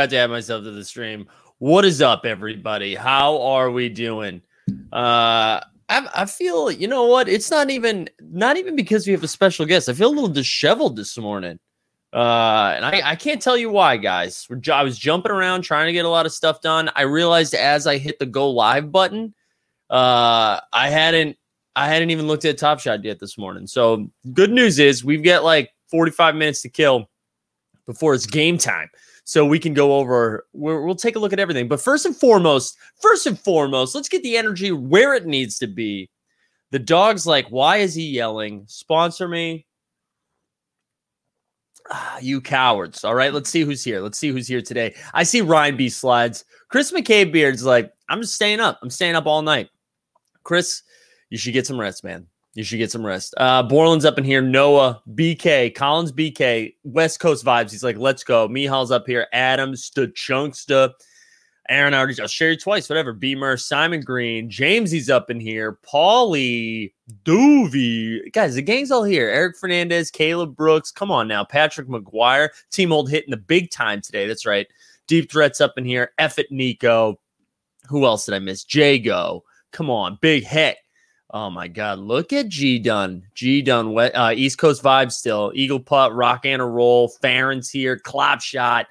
Forgot to add myself to the stream. What is up, everybody? How are we doing? Uh, I, I feel, you know what? It's not even, not even because we have a special guest. I feel a little disheveled this morning. Uh, and I, I can't tell you why, guys. I was jumping around trying to get a lot of stuff done. I realized as I hit the go live button, uh, I hadn't, I hadn't even looked at Top Shot yet this morning. So good news is we've got like 45 minutes to kill before it's game time. So we can go over, we will take a look at everything. But first and foremost, first and foremost, let's get the energy where it needs to be. The dog's like, why is he yelling? Sponsor me. Ah, you cowards. All right, let's see who's here. Let's see who's here today. I see Ryan B. Slides. Chris McCabe Beard's like, I'm just staying up. I'm staying up all night. Chris, you should get some rest, man. You should get some rest. Uh, Borland's up in here. Noah, BK, Collins, BK, West Coast vibes. He's like, let's go. Mihal's up here. Adams, the Chunksta. Aaron already, I'll share you twice, whatever. Beamer, Simon Green, James, up in here. Paulie, Doovy. Guys, the gang's all here. Eric Fernandez, Caleb Brooks. Come on now. Patrick McGuire. Team Old hitting the big time today. That's right. Deep threats up in here. F it, Nico. Who else did I miss? Jago. Come on. Big Heck. Oh my God! Look at G Dunn, G Dunn, uh, East Coast vibe still. Eagle putt, rock and a roll. Farron's here, clap shot,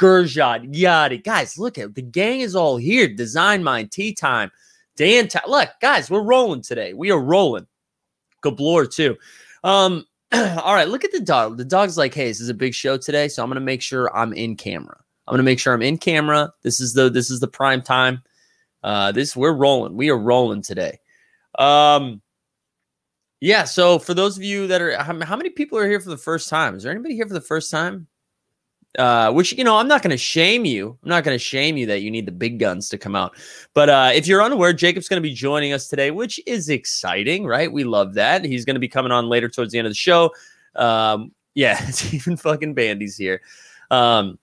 Gershot, yada. Guys, look at the gang is all here. Design mind, tea time, Dan. T- look, guys, we're rolling today. We are rolling. Gablor too. Um, all right, look at the dog. The dog's like, hey, this is a big show today, so I'm gonna make sure I'm in camera. I'm gonna make sure I'm in camera. This is the this is the prime time. Uh, this we're rolling. We are rolling today. Um, yeah. So for those of you that are, how, many people are here for the first time? Is there anybody here for the first time? Uh, which you know, I'm not going to shame you. I'm not going to shame you that you need the big guns to come out. But uh, if you're unaware, Jacob's going to be joining us today, which is exciting, right? We love that. He's going to be coming on later towards the end of the show. Um, yeah, it's even fucking Bandy's here. Um,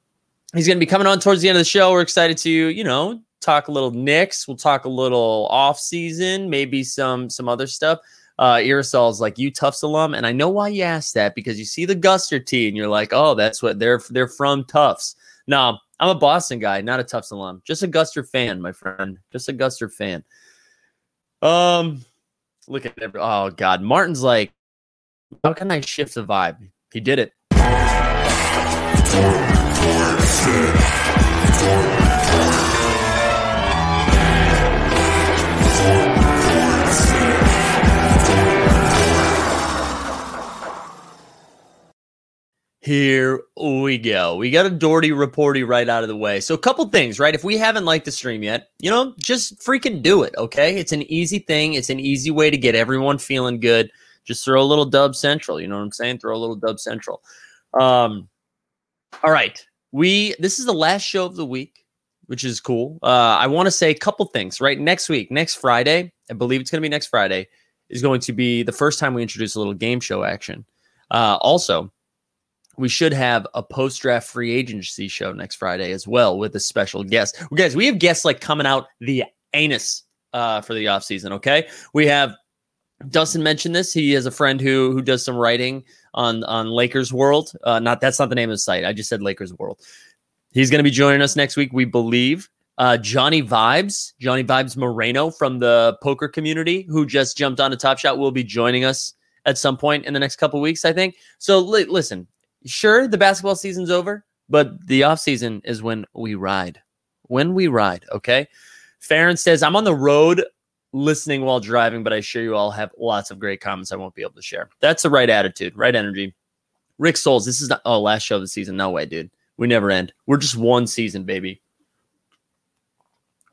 he's going to be coming on towards the end of the show. We're excited to, you know, talk a little Knicks. We'll talk a little off season, maybe some some other stuff. Uh, Irasol's like you Tufts alum, and I know why you asked that because you see the Guster tee and you're like, oh, that's what they're they're from Tufts. No, I'm a Boston guy, not a Tufts alum. Just a Guster fan, my friend. Just a Guster fan. Um, look at every. Oh God, Martin's like, how can I shift the vibe? He did it. Here we go. We got a Doherty reporty right out of the way. So, a couple things, right? If we haven't liked the stream yet, you know, just freaking do it, okay? It's an easy thing. It's an easy way to get everyone feeling good. Just throw a little dub central. You know what I'm saying? Throw a little dub central. Um, all right. We this is the last show of the week, which is cool. Uh, I want to say a couple things, right? Next week, next Friday, I believe it's going to be next Friday, is going to be the first time we introduce a little game show action. Uh, also, we should have a post draft free agency show next Friday as well with a special guest. Well, guys, we have guests like coming out the anus uh, for the offseason. Okay. We have Dustin mentioned this. He has a friend who who does some writing on on Lakers World. Uh, not that's not the name of the site. I just said Lakers World. He's going to be joining us next week, we believe. Uh, Johnny Vibes, Johnny Vibes Moreno from the poker community, who just jumped on a Top Shot, will be joining us at some point in the next couple weeks, I think. So li- listen, sure, the basketball season's over, but the off season is when we ride. When we ride, okay? Farron says, I'm on the road listening while driving, but I assure you all have lots of great comments I won't be able to share. That's the right attitude, right energy. Rick Souls, this is not, oh, last show of the season. No way, dude. We never end. We're just one season, baby.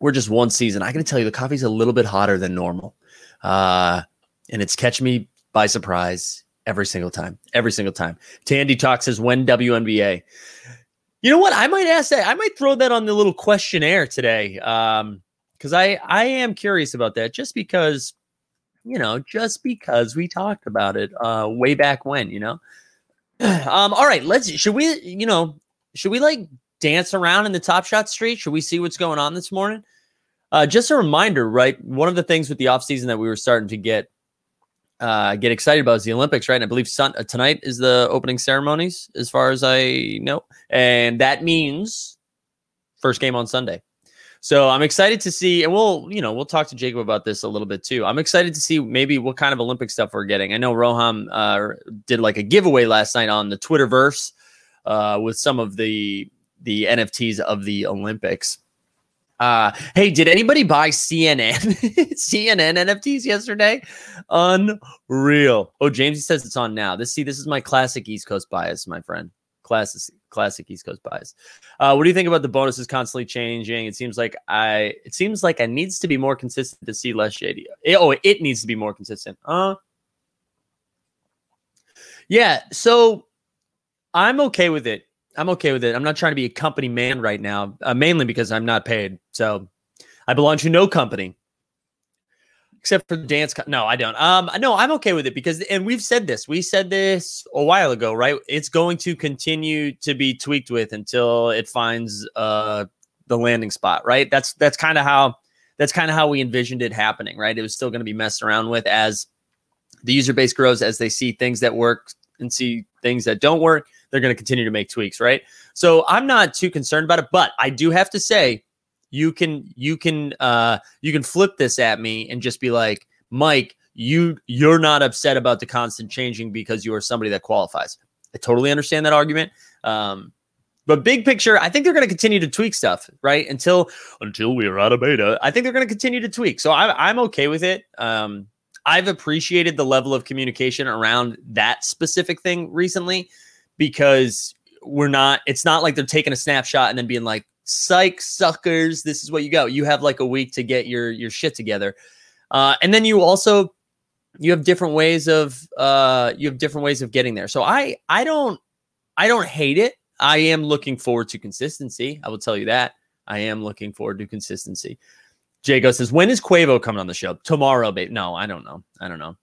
We're just one season. I to tell you, the coffee's a little bit hotter than normal. Uh, and it's catch me by surprise every single time. Every single time. Tandy talks says when WNBA. You know what? I might ask that. I might throw that on the little questionnaire today. Um, because I I am curious about that just because you know just because we talked about it uh way back when you know um all right let's should we you know should we like dance around in the top shot street should we see what's going on this morning uh just a reminder right one of the things with the off season that we were starting to get uh, get excited about is the Olympics, right? And I believe sun, uh, tonight is the opening ceremonies, as far as I know, and that means First game on Sunday. So I'm excited to see, and we'll, you know, we'll talk to Jacob about this a little bit too. I'm excited to see maybe what kind of Olympic stuff we're getting. I know Roham uh, did like a giveaway last night on the Twitterverse uh, with some of the the NFTs of the Olympics. Uh, hey, did anybody buy CNN CNN NFTs yesterday? Unreal. Oh, James says it's on now. This see, this is my classic East Coast bias, my friend. Classic classic East Coast bias. Uh, what do you think about the bonuses constantly changing? It seems like I it seems like I needs to be more consistent to see less shady. It, oh, it needs to be more consistent. Uh yeah, so I'm okay with it. I'm okay with it. I'm not trying to be a company man right now, uh, mainly because I'm not paid. So I belong to no company except for the dance. Co- no, I don't. Um, no, I'm okay with it because, and we've said this. We said this a while ago, right? It's going to continue to be tweaked with until it finds uh the landing spot, right? That's that's kind of how that's kind of how we envisioned it happening, right? It was still going to be messed around with as the user base grows, as they see things that work and see things that don't work they're going to continue to make tweaks, right? So I'm not too concerned about it, but I do have to say you can you can uh you can flip this at me and just be like, "Mike, you you're not upset about the constant changing because you are somebody that qualifies." I totally understand that argument. Um but big picture, I think they're going to continue to tweak stuff, right? Until until we are out of beta, I think they're going to continue to tweak. So I, I'm okay with it. Um, I've appreciated the level of communication around that specific thing recently because we're not, it's not like they're taking a snapshot and then being like, psych suckers, this is what you got. You have like a week to get your your shit together. Uh, and then you also you have different ways of uh you have different ways of getting there. So I I don't I don't hate it. I am looking forward to consistency. I will tell you that. I am looking forward to consistency. Jago says, when is Quavo coming on the show? Tomorrow, babe. No, I don't know. I don't know.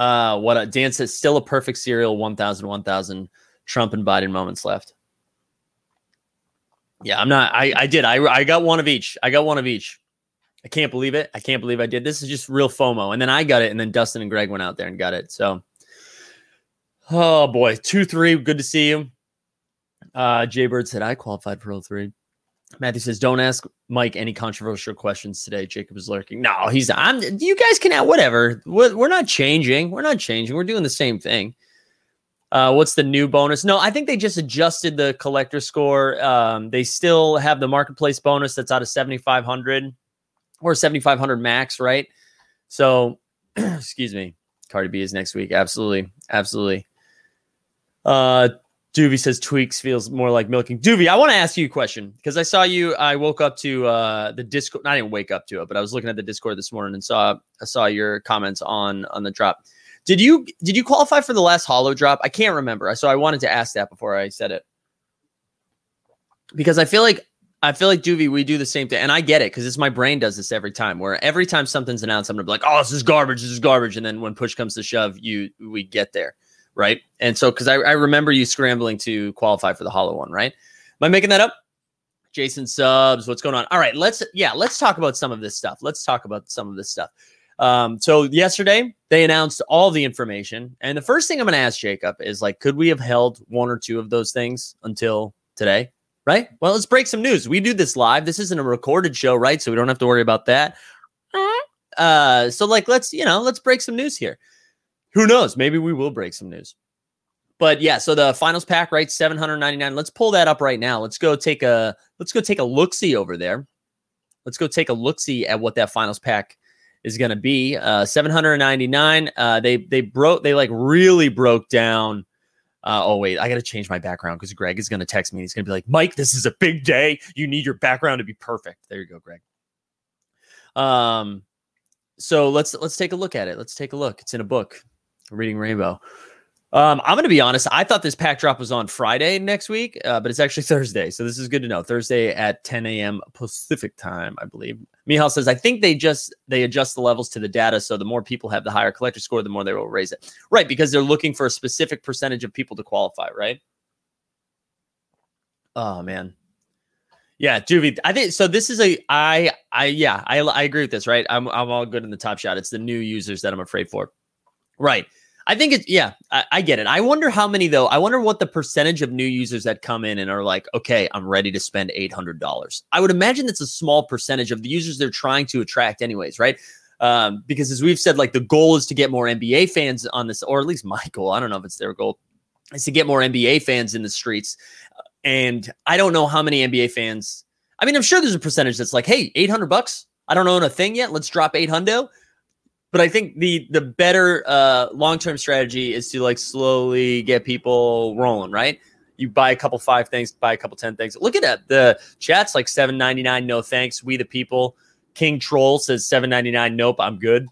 Uh, what a, Dan says, still a perfect serial 1,000, 1,000 Trump and Biden moments left. Yeah, I'm not. I, I did. I, I got one of each. I got one of each. I can't believe it. I can't believe I did. This is just real FOMO. And then I got it. And then Dustin and Greg went out there and got it. So, oh boy, 2 3. Good to see you. Uh, Jay Bird said, I qualified for 03. Matthew says, "Don't ask Mike any controversial questions today." Jacob is lurking. No, he's. I'm. You guys can have whatever. We're, we're not changing. We're not changing. We're doing the same thing. Uh, what's the new bonus? No, I think they just adjusted the collector score. Um, they still have the marketplace bonus that's out of 7,500 or 7,500 max, right? So, excuse me. Cardi B is next week. Absolutely. Absolutely. Uh, Doovy says tweaks feels more like milking. Doovy, I want to ask you a question because I saw you. I woke up to uh, the Discord. I didn't wake up to it, but I was looking at the Discord this morning and saw I saw your comments on on the drop. Did you did you qualify for the last hollow drop? I can't remember. So I wanted to ask that before I said it. Because I feel like I feel like Doovy, we do the same thing. And I get it because it's my brain does this every time where every time something's announced, I'm gonna be like, oh, this is garbage, this is garbage. And then when push comes to shove, you we get there. Right. And so because I, I remember you scrambling to qualify for the hollow one, right? Am I making that up? Jason subs, what's going on? All right, let's yeah, let's talk about some of this stuff. Let's talk about some of this stuff. Um, so yesterday they announced all the information, and the first thing I'm going to ask Jacob is like, could we have held one or two of those things until today? Right. Well, let's break some news. We do this live. This isn't a recorded show, right? So we don't have to worry about that. Uh, so like, let's you know, let's break some news here. Who knows? Maybe we will break some news. But yeah, so the finals pack, right? 799. Let's pull that up right now. Let's go take a let's go take a look see over there. Let's go take a look see at what that finals pack is going to be. Uh, 799. Uh, they they broke they like really broke down. Uh, oh wait, I got to change my background because Greg is going to text me. He's going to be like, Mike, this is a big day. You need your background to be perfect. There you go, Greg. Um, so let's let's take a look at it. Let's take a look. It's in a book, Reading Rainbow. Um, I'm going to be honest. I thought this pack drop was on Friday next week, uh, but it's actually Thursday. So this is good to know. Thursday at 10 a.m. Pacific time, I believe. Mihal says, I think they just they adjust the levels to the data, so the more people have the higher collector score, the more they will raise it. Right, because they're looking for a specific percentage of people to qualify. Right. Oh man. Yeah, Juvie. I think so. This is a I I yeah I I agree with this. Right. I'm I'm all good in the top shot. It's the new users that I'm afraid for. Right. I think it's yeah, I, I, get it. I wonder how many though. I wonder what the percentage of new users that come in and are like, okay, I'm ready to spend eight hundred dollars. I would imagine that's a small percentage of the users they're trying to attract, anyways, right? Um, because as we've said, like the goal is to get more NBA fans on this, or at least my goal. I don't know if it's their goal, is to get more NBA fans in the streets. And I don't know how many NBA fans. I mean, I'm sure there's a percentage that's like, hey, eight hundred bucks. I don't own a thing yet. Let's drop eight hundred but I think the the better uh, long term strategy is to like slowly get people rolling, right? You buy a couple five things, buy a couple ten things. Look at that. The chat's like seven ninety nine. No thanks. We the people. King Troll says seven ninety nine. Nope, I'm good.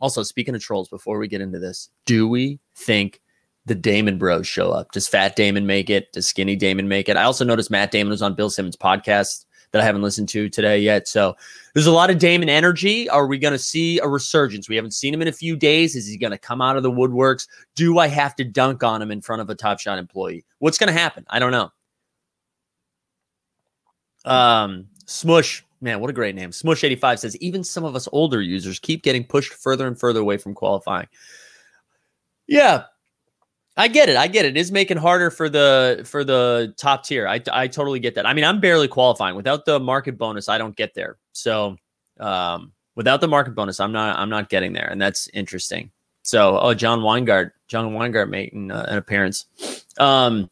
Also, speaking of trolls, before we get into this, do we think the Damon Bros show up? Does Fat Damon make it? Does Skinny Damon make it? I also noticed Matt Damon was on Bill Simmons' podcast that I haven't listened to today yet. So there's a lot of Damon energy. Are we going to see a resurgence? We haven't seen him in a few days. Is he going to come out of the woodworks? Do I have to dunk on him in front of a Top Shot employee? What's going to happen? I don't know. Um, Smush, man, what a great name. Smush85 says even some of us older users keep getting pushed further and further away from qualifying. Yeah, I get it. I get it. It is making harder for the for the top tier. I I totally get that. I mean, I'm barely qualifying without the market bonus. I don't get there. So, um, without the market bonus, I'm not I'm not getting there, and that's interesting. So, oh, John Weingart, John Weingart making uh, an appearance. Um,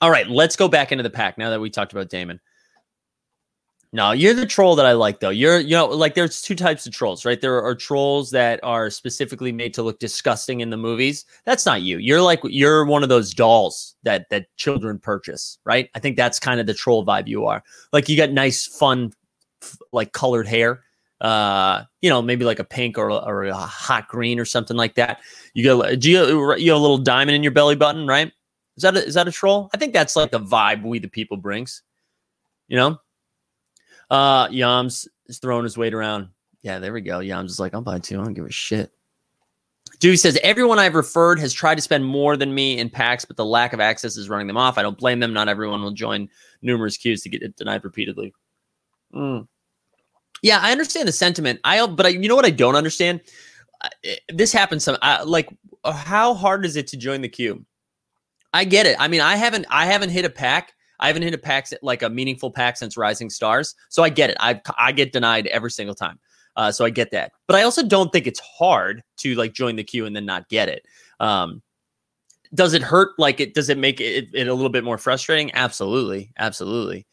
all right, let's go back into the pack now that we talked about Damon. No, you're the troll that I like though. You're you know like there's two types of trolls, right? There are trolls that are specifically made to look disgusting in the movies. That's not you. You're like you're one of those dolls that that children purchase, right? I think that's kind of the troll vibe you are. Like you got nice fun like colored hair. Uh, you know, maybe like a pink or, or a hot green or something like that. You got do you, you have a little diamond in your belly button, right? Is that a, is that a troll? I think that's like the vibe we the people brings. You know, uh, Yams is throwing his weight around. Yeah, there we go. Yams is like, I'll buy two. I don't give a shit. Dewey says, everyone I've referred has tried to spend more than me in packs, but the lack of access is running them off. I don't blame them. Not everyone will join numerous queues to get it denied repeatedly. Mm. Yeah, I understand the sentiment. I but I, you know what I don't understand. This happens some I, like uh, how hard is it to join the queue? I get it. I mean, I haven't I haven't hit a pack I haven't hit a pack like a meaningful pack since Rising Stars, so I get it. I I get denied every single time, uh, so I get that. But I also don't think it's hard to like join the queue and then not get it. Um, does it hurt? Like it? Does it make it, it a little bit more frustrating? Absolutely, absolutely.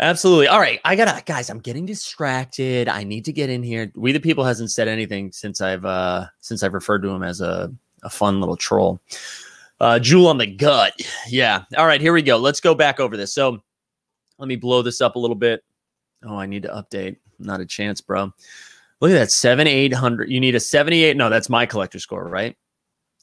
Absolutely. All right. I gotta guys, I'm getting distracted. I need to get in here. We the people hasn't said anything since I've uh since I've referred to him as a, a fun little troll. Uh, Jewel on the gut. Yeah. All right, here we go. Let's go back over this. So let me blow this up a little bit. Oh, I need to update. Not a chance, bro. Look at that. Seven, 800. You need a 78. No, that's my collector score, right?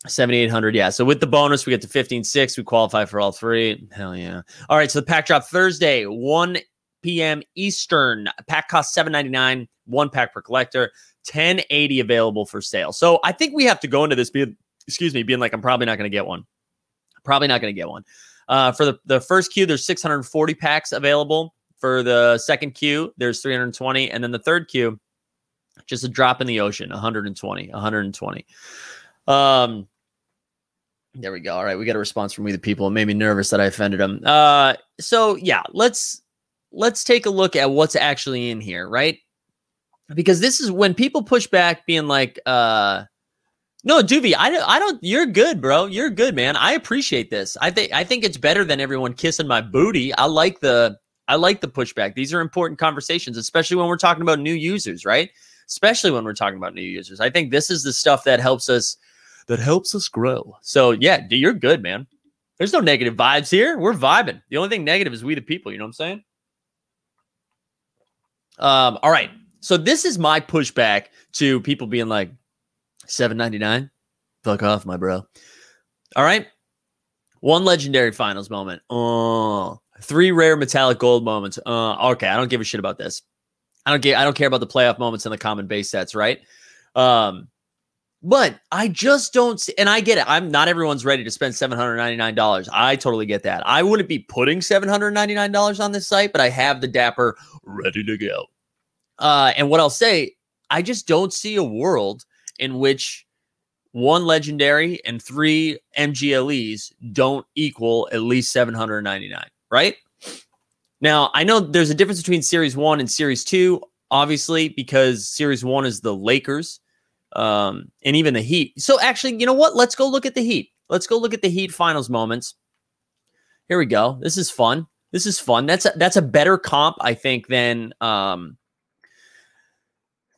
7,800. Yeah. So with the bonus, we get to 15,6. We qualify for all three. Hell yeah. All right. So the pack drop Thursday, 1 p.m. Eastern. Pack costs 799, one pack per collector, 1080 available for sale. So I think we have to go into this excuse me, being like, I'm probably not going to get one. Probably not going to get one. Uh, for the, the first queue, there's 640 packs available. For the second queue, there's 320. And then the third queue, just a drop in the ocean, 120, 120. Um, there we go. All right, we got a response from we the people. It made me nervous that I offended them. Uh, so yeah, let's let's take a look at what's actually in here, right? Because this is when people push back, being like, uh, no, Duvy, I don't. I don't. You're good, bro. You're good, man. I appreciate this. I think. I think it's better than everyone kissing my booty. I like the. I like the pushback. These are important conversations, especially when we're talking about new users, right? Especially when we're talking about new users. I think this is the stuff that helps us. That helps us grow. So yeah, you're good, man. There's no negative vibes here. We're vibing. The only thing negative is we the people. You know what I'm saying? Um. All right. So this is my pushback to people being like, Seven ninety nine. Fuck off, my bro. All right. One legendary finals moment. Oh, three rare metallic gold moments. Uh, okay, I don't give a shit about this. I don't get. I don't care about the playoff moments and the common base sets, right? Um, but I just don't see, and I get it. I'm not everyone's ready to spend $799. I totally get that. I wouldn't be putting $799 on this site, but I have the Dapper ready to go. Uh, and what I'll say, I just don't see a world in which one legendary and three MGLEs don't equal at least 799, right? Now, I know there's a difference between Series 1 and Series 2, obviously, because Series 1 is the Lakers um, and even the Heat. So, actually, you know what? Let's go look at the Heat. Let's go look at the Heat finals moments. Here we go. This is fun. This is fun. That's a, that's a better comp, I think, than um,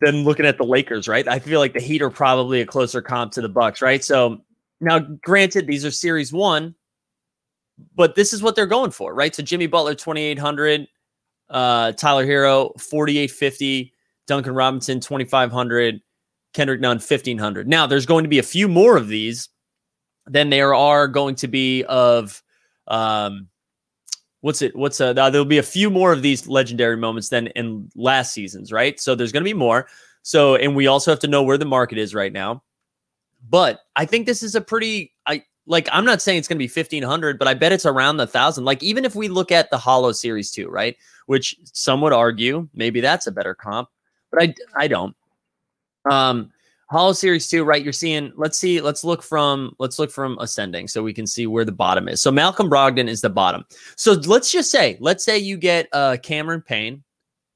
than looking at the Lakers, right? I feel like the Heat are probably a closer comp to the Bucks, right? So now, granted, these are Series One, but this is what they're going for, right? So Jimmy Butler, 2,800, uh, Tyler Herro, 4,850, Duncan Robinson, 2,500, Kendrick Nunn, 1,500. Now, there's going to be a few more of these than there are going to be of, um, what's it? What's uh, there'll be a few more of these legendary moments than in last seasons, right? So there's going to be more. So, and we also have to know where the market is right now. But I think this is a pretty, I, like I'm not saying it's going to be 1500, but I bet it's around the thousand. Like even if we look at the Holo Series too right? Which some would argue maybe that's a better comp, but I I don't. Um Holo Series 2, right? You're seeing, let's see, let's look from let's look from ascending so we can see where the bottom is. So Malcolm Brogdon is the bottom. So let's just say, let's say you get uh Cameron Payne.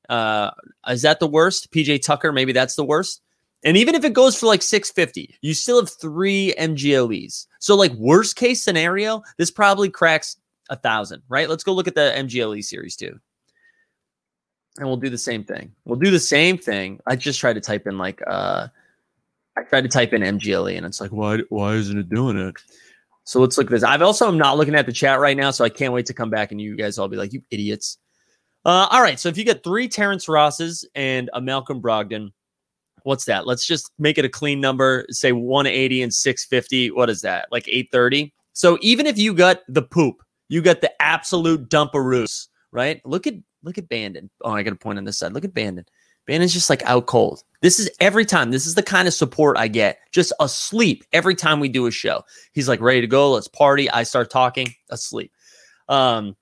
Uh is that the worst? PJ Tucker, maybe that's the worst. And even if it goes for like 650, you still have three MGLEs. So, like, worst case scenario, this probably cracks a thousand, right? Let's go look at the MGLE series too. And we'll do the same thing. We'll do the same thing. I just try to type in like uh Tried to type in MGLE and it's like, why why isn't it doing it? So let's look at this. I've also am not looking at the chat right now, so I can't wait to come back and you guys all be like, you idiots. Uh, all right. So if you get three Terrence Rosses and a Malcolm Brogdon, what's that? Let's just make it a clean number, say 180 and 650. What is that? Like 830. So even if you got the poop, you got the absolute dump of dumperoos, right? Look at look at Bandon. Oh, I got to point on this side. Look at Bandon. Bandon's just like out cold. This is every time. This is the kind of support I get. Just asleep every time we do a show. He's like ready to go. Let's party. I start talking. Asleep. Um.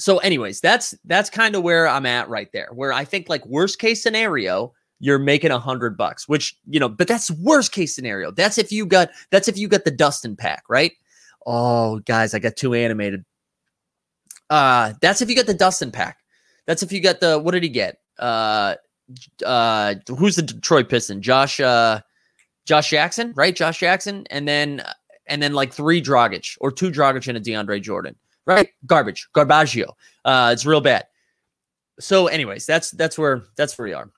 So, anyways, that's that's kind of where I'm at right there. Where I think like worst case scenario, you're making a hundred bucks, which you know, but that's worst case scenario. That's if you got that's if you got the Dustin pack, right? Oh, guys, I got too animated. Uh, that's if you got the Dustin pack. That's if you got the what did he get? Uh, uh, who's the Detroit Piston? Josh, uh, Josh Jackson, right? Josh Jackson, and then and then like three Dragic or two Dragic and a DeAndre Jordan, right? Garbage, Garbaggio. Uh, it's real bad. So, anyways, that's that's where that's where we are.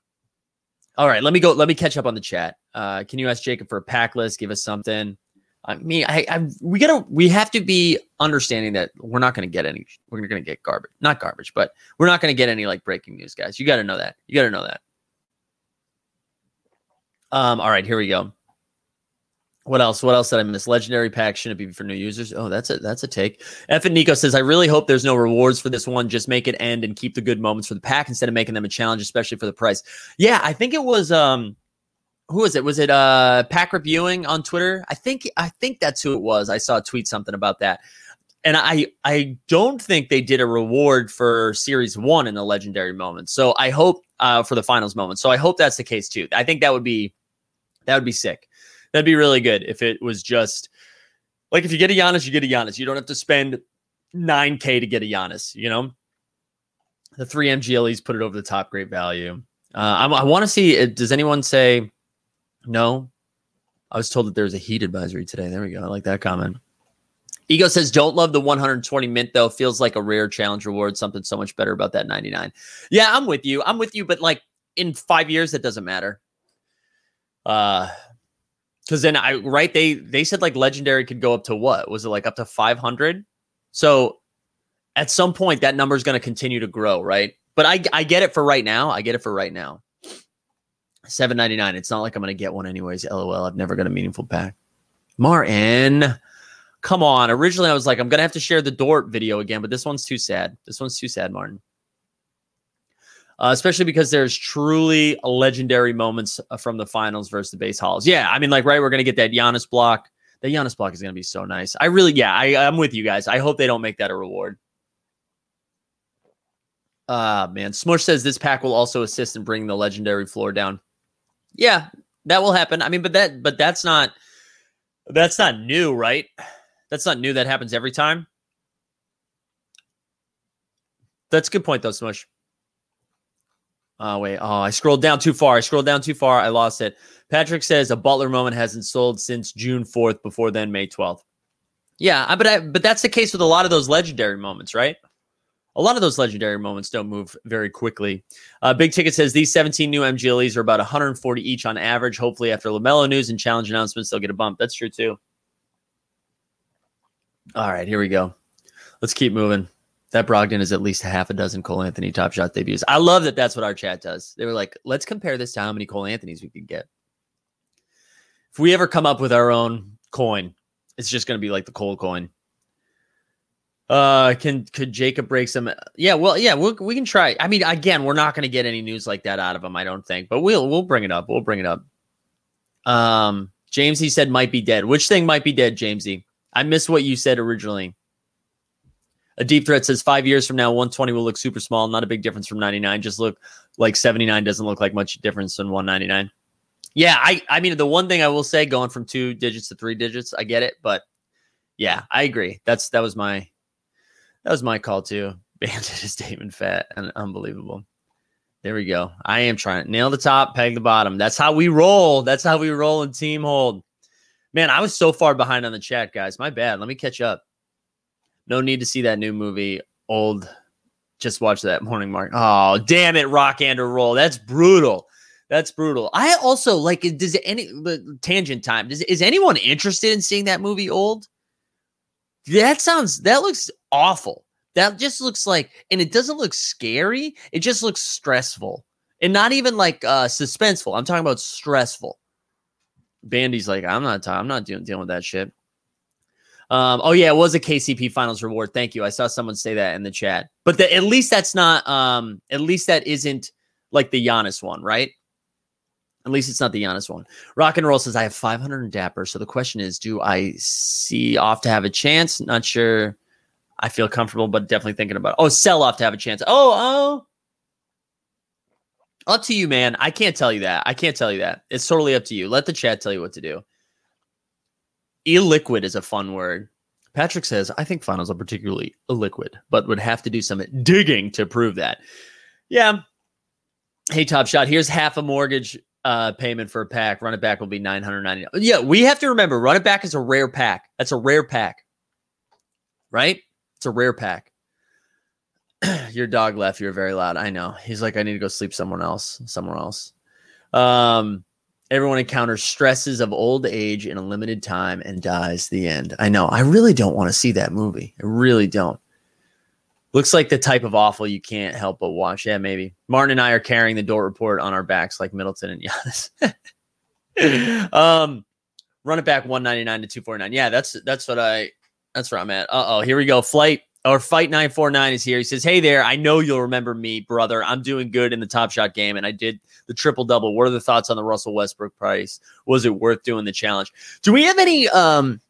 All right, let me go. Let me catch up on the chat. Uh, can you ask Jacob for a pack list? Give us something. I mean, I, I we gotta we have to be understanding that we're not gonna get any. We're gonna get garbage, not garbage, but we're not gonna get any like breaking news, guys. You got to know that. You got to know that. Um. All right, here we go. What else? What else did I miss? Legendary pack shouldn't be for new users. Oh, that's a that's a take. F and Nico says, I really hope there's no rewards for this one. Just make it end and keep the good moments for the pack instead of making them a challenge, especially for the price. Yeah, I think it was um who was it? Was it uh pack reviewing on Twitter? I think I think that's who it was. I saw a tweet something about that. And I I don't think they did a reward for series one in the legendary moment. So I hope uh for the finals moment. So I hope that's the case too. I think that would be that would be sick. That'd be really good if it was just like if you get a Giannis, you get a Giannis. You don't have to spend 9K to get a Giannis, you know? The three MGLEs put it over the top, great value. Uh, I, I want to see, uh, does anyone say no? I was told that there's a heat advisory today. There we go. I like that comment. Ego says, don't love the 120 mint though. Feels like a rare challenge reward. Something so much better about that 99. Yeah, I'm with you. I'm with you. But like in five years, that doesn't matter. Uh, because then I right they they said like legendary could go up to what was it like up to 500 so at some point that number is going to continue to grow right but I I get it for right now I get it for right now 799 it's not like I'm going to get one anyways lol I've never got a meaningful pack Martin come on originally I was like I'm going to have to share the Dort video again but this one's too sad this one's too sad Martin uh, especially because there's truly legendary moments uh, from the finals versus the base halls. Yeah, I mean, like, right, we're gonna get that Giannis block. The Giannis block is gonna be so nice. I really, yeah, I, I'm with you guys. I hope they don't make that a reward. Uh man, Smush says this pack will also assist in bringing the legendary floor down. Yeah, that will happen. I mean, but that, but that's not. That's not new, right? That's not new. That happens every time. That's a good point, though, Smush. Oh, wait. Oh, I scrolled down too far. I scrolled down too far. I lost it. Patrick says a Butler moment hasn't sold since June 4th, before then, May 12th. Yeah, but I, but that's the case with a lot of those legendary moments, right? A lot of those legendary moments don't move very quickly. Uh, Big Ticket says these 17 new MGLEs are about 140 each on average. Hopefully, after LaMelo news and challenge announcements, they'll get a bump. That's true too. All right, here we go. Let's keep moving. That Brogdon is at least half a dozen Cole Anthony top shot debuts. I love that that's what our chat does. They were like, let's compare this to how many Cole Anthony's we could get. If we ever come up with our own coin, it's just going to be like the Cole coin. Uh, can could Jacob break some? Yeah, well, yeah, we we can try. I mean, again, we're not going to get any news like that out of him, I don't think, but we'll we'll bring it up. We'll bring it up. Um, James, he said might be dead. Which thing might be dead, Jamesy? I missed what you said originally. A deep threat says five years from now, 120 will look super small. Not a big difference from 99. Just look like 79 doesn't look like much difference than 199. Yeah, I I mean the one thing I will say, going from two digits to three digits, I get it, but yeah, I agree. That's that was my that was my call too. Bandit is Damon Fat and unbelievable. There we go. I am trying to nail the top, peg the bottom. That's how we roll. That's how we roll in team hold. Man, I was so far behind on the chat, guys. My bad. Let me catch up. No need to see that new movie. Old. Just watch that morning mark. Oh, damn it, Rock and a roll. That's brutal. That's brutal. I also like. Does any tangent time? Does is anyone interested in seeing that movie? Old. That sounds. That looks awful. That just looks like, and it doesn't look scary. It just looks stressful, and not even like uh suspenseful. I'm talking about stressful. Bandy's like, I'm not. I'm not dealing dealing with that shit. Um, oh yeah, it was a KCP Finals reward. Thank you. I saw someone say that in the chat. But the, at least that's not. Um, at least that isn't like the Giannis one, right? At least it's not the Giannis one. Rock and roll says I have 500 in Dapper. So the question is, do I see off to have a chance? Not sure. I feel comfortable, but definitely thinking about. It. Oh, sell off to have a chance. Oh, oh. Up to you, man. I can't tell you that. I can't tell you that. It's totally up to you. Let the chat tell you what to do. Illiquid is a fun word. Patrick says, I think finals are particularly illiquid, but would have to do some digging to prove that. Yeah. Hey, Top Shot, here's half a mortgage uh, payment for a pack. Run it back will be 999. Yeah, we have to remember run it back is a rare pack. That's a rare pack. Right? It's a rare pack. Your dog left. You're very loud. I know. He's like, I need to go sleep someone else, somewhere else. Um, everyone encounters stresses of old age in a limited time and dies the end. I know. I really don't want to see that movie. I really don't. Looks like the type of awful you can't help but watch. Yeah, maybe. Martin and I are carrying the Dort Report on our backs like Middleton and Giannis. um, run it back 199 to 249. Yeah, that's that's what I that's where I'm at. Uh oh, here we go. Flight or Fight 949 is here. He says, Hey there, I know you'll remember me, brother. I'm doing good in the top shot game, and I did the triple double. What are the thoughts on the Russell Westbrook price? Was it worth doing the challenge? Do we have any um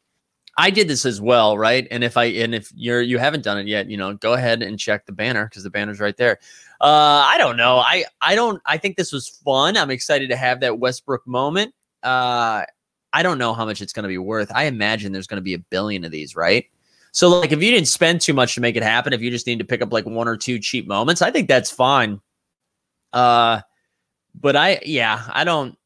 I did this as well, right? And if I and if you're you haven't done it yet, you know, go ahead and check the banner because the banner's right there. Uh, I don't know. I I don't. I think this was fun. I'm excited to have that Westbrook moment. Uh, I don't know how much it's going to be worth. I imagine there's going to be a billion of these, right? So like if you didn't spend too much to make it happen, if you just need to pick up like one or two cheap moments, I think that's fine. Uh, but I yeah, I don't.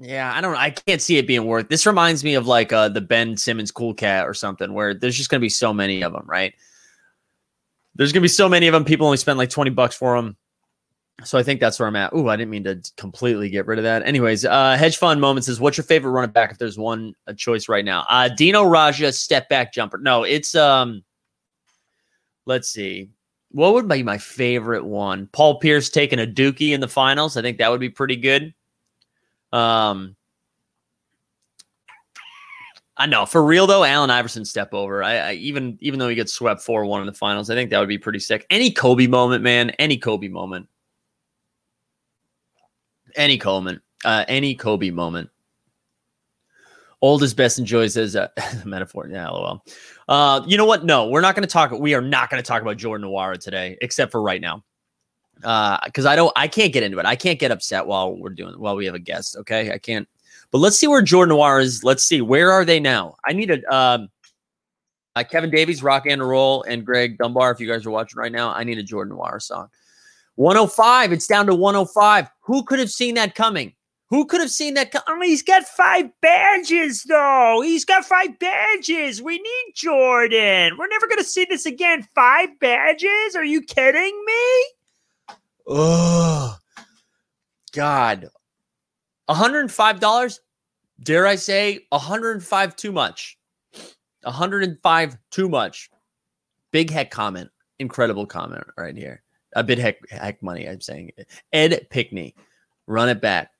Yeah, I don't. I can't see it being worth. This reminds me of like uh, the Ben Simmons Cool Cat or something, where there's just going to be so many of them, right? There's going to be so many of them. People only spend like twenty bucks for them. So I think that's where I'm at. Ooh, I didn't mean to completely get rid of that. Anyways, uh, hedge fund moments is what's your favorite running back if there's one a choice right now? Uh, Dino Radja step back jumper. No, it's um. Let's see. What would be my favorite one? Paul Pierce taking a dookie in the finals. I think that would be pretty good. Um, I know for real though, Allen Iverson step over. I, I even even though he gets swept four one in the finals, I think that would be pretty sick. Any Kobe moment, man. Any Kobe moment. Any Coleman. Uh, any Kobe moment. Old is best enjoys as a metaphor. Yeah, lol. Uh, you know what? No, we're not going to talk. We are not going to talk about Jordan Nwora today, except for right now uh because i don't i can't get into it i can't get upset while we're doing while we have a guest okay i can't But let's see where Jordan Nwora is. Let's see where are they now. I need a um, uh, Kevin Davies, Rock and Roll, and Greg Dunbar. If you guys are watching right now, I need a Jordan Nwora song. 105. It's down to 105. Who could have seen that coming? Who could have seen that? Co- mean, he's got five badges, though. He's got five badges. We need Jordan. We're never going to see this again. Five badges? Are you kidding me? Oh, God. $105? Dare I say 105 too much? 105 too much. Big heck comment. Incredible comment right here. A bit heck heck money, I'm saying. Ed Pinckney. Run it back.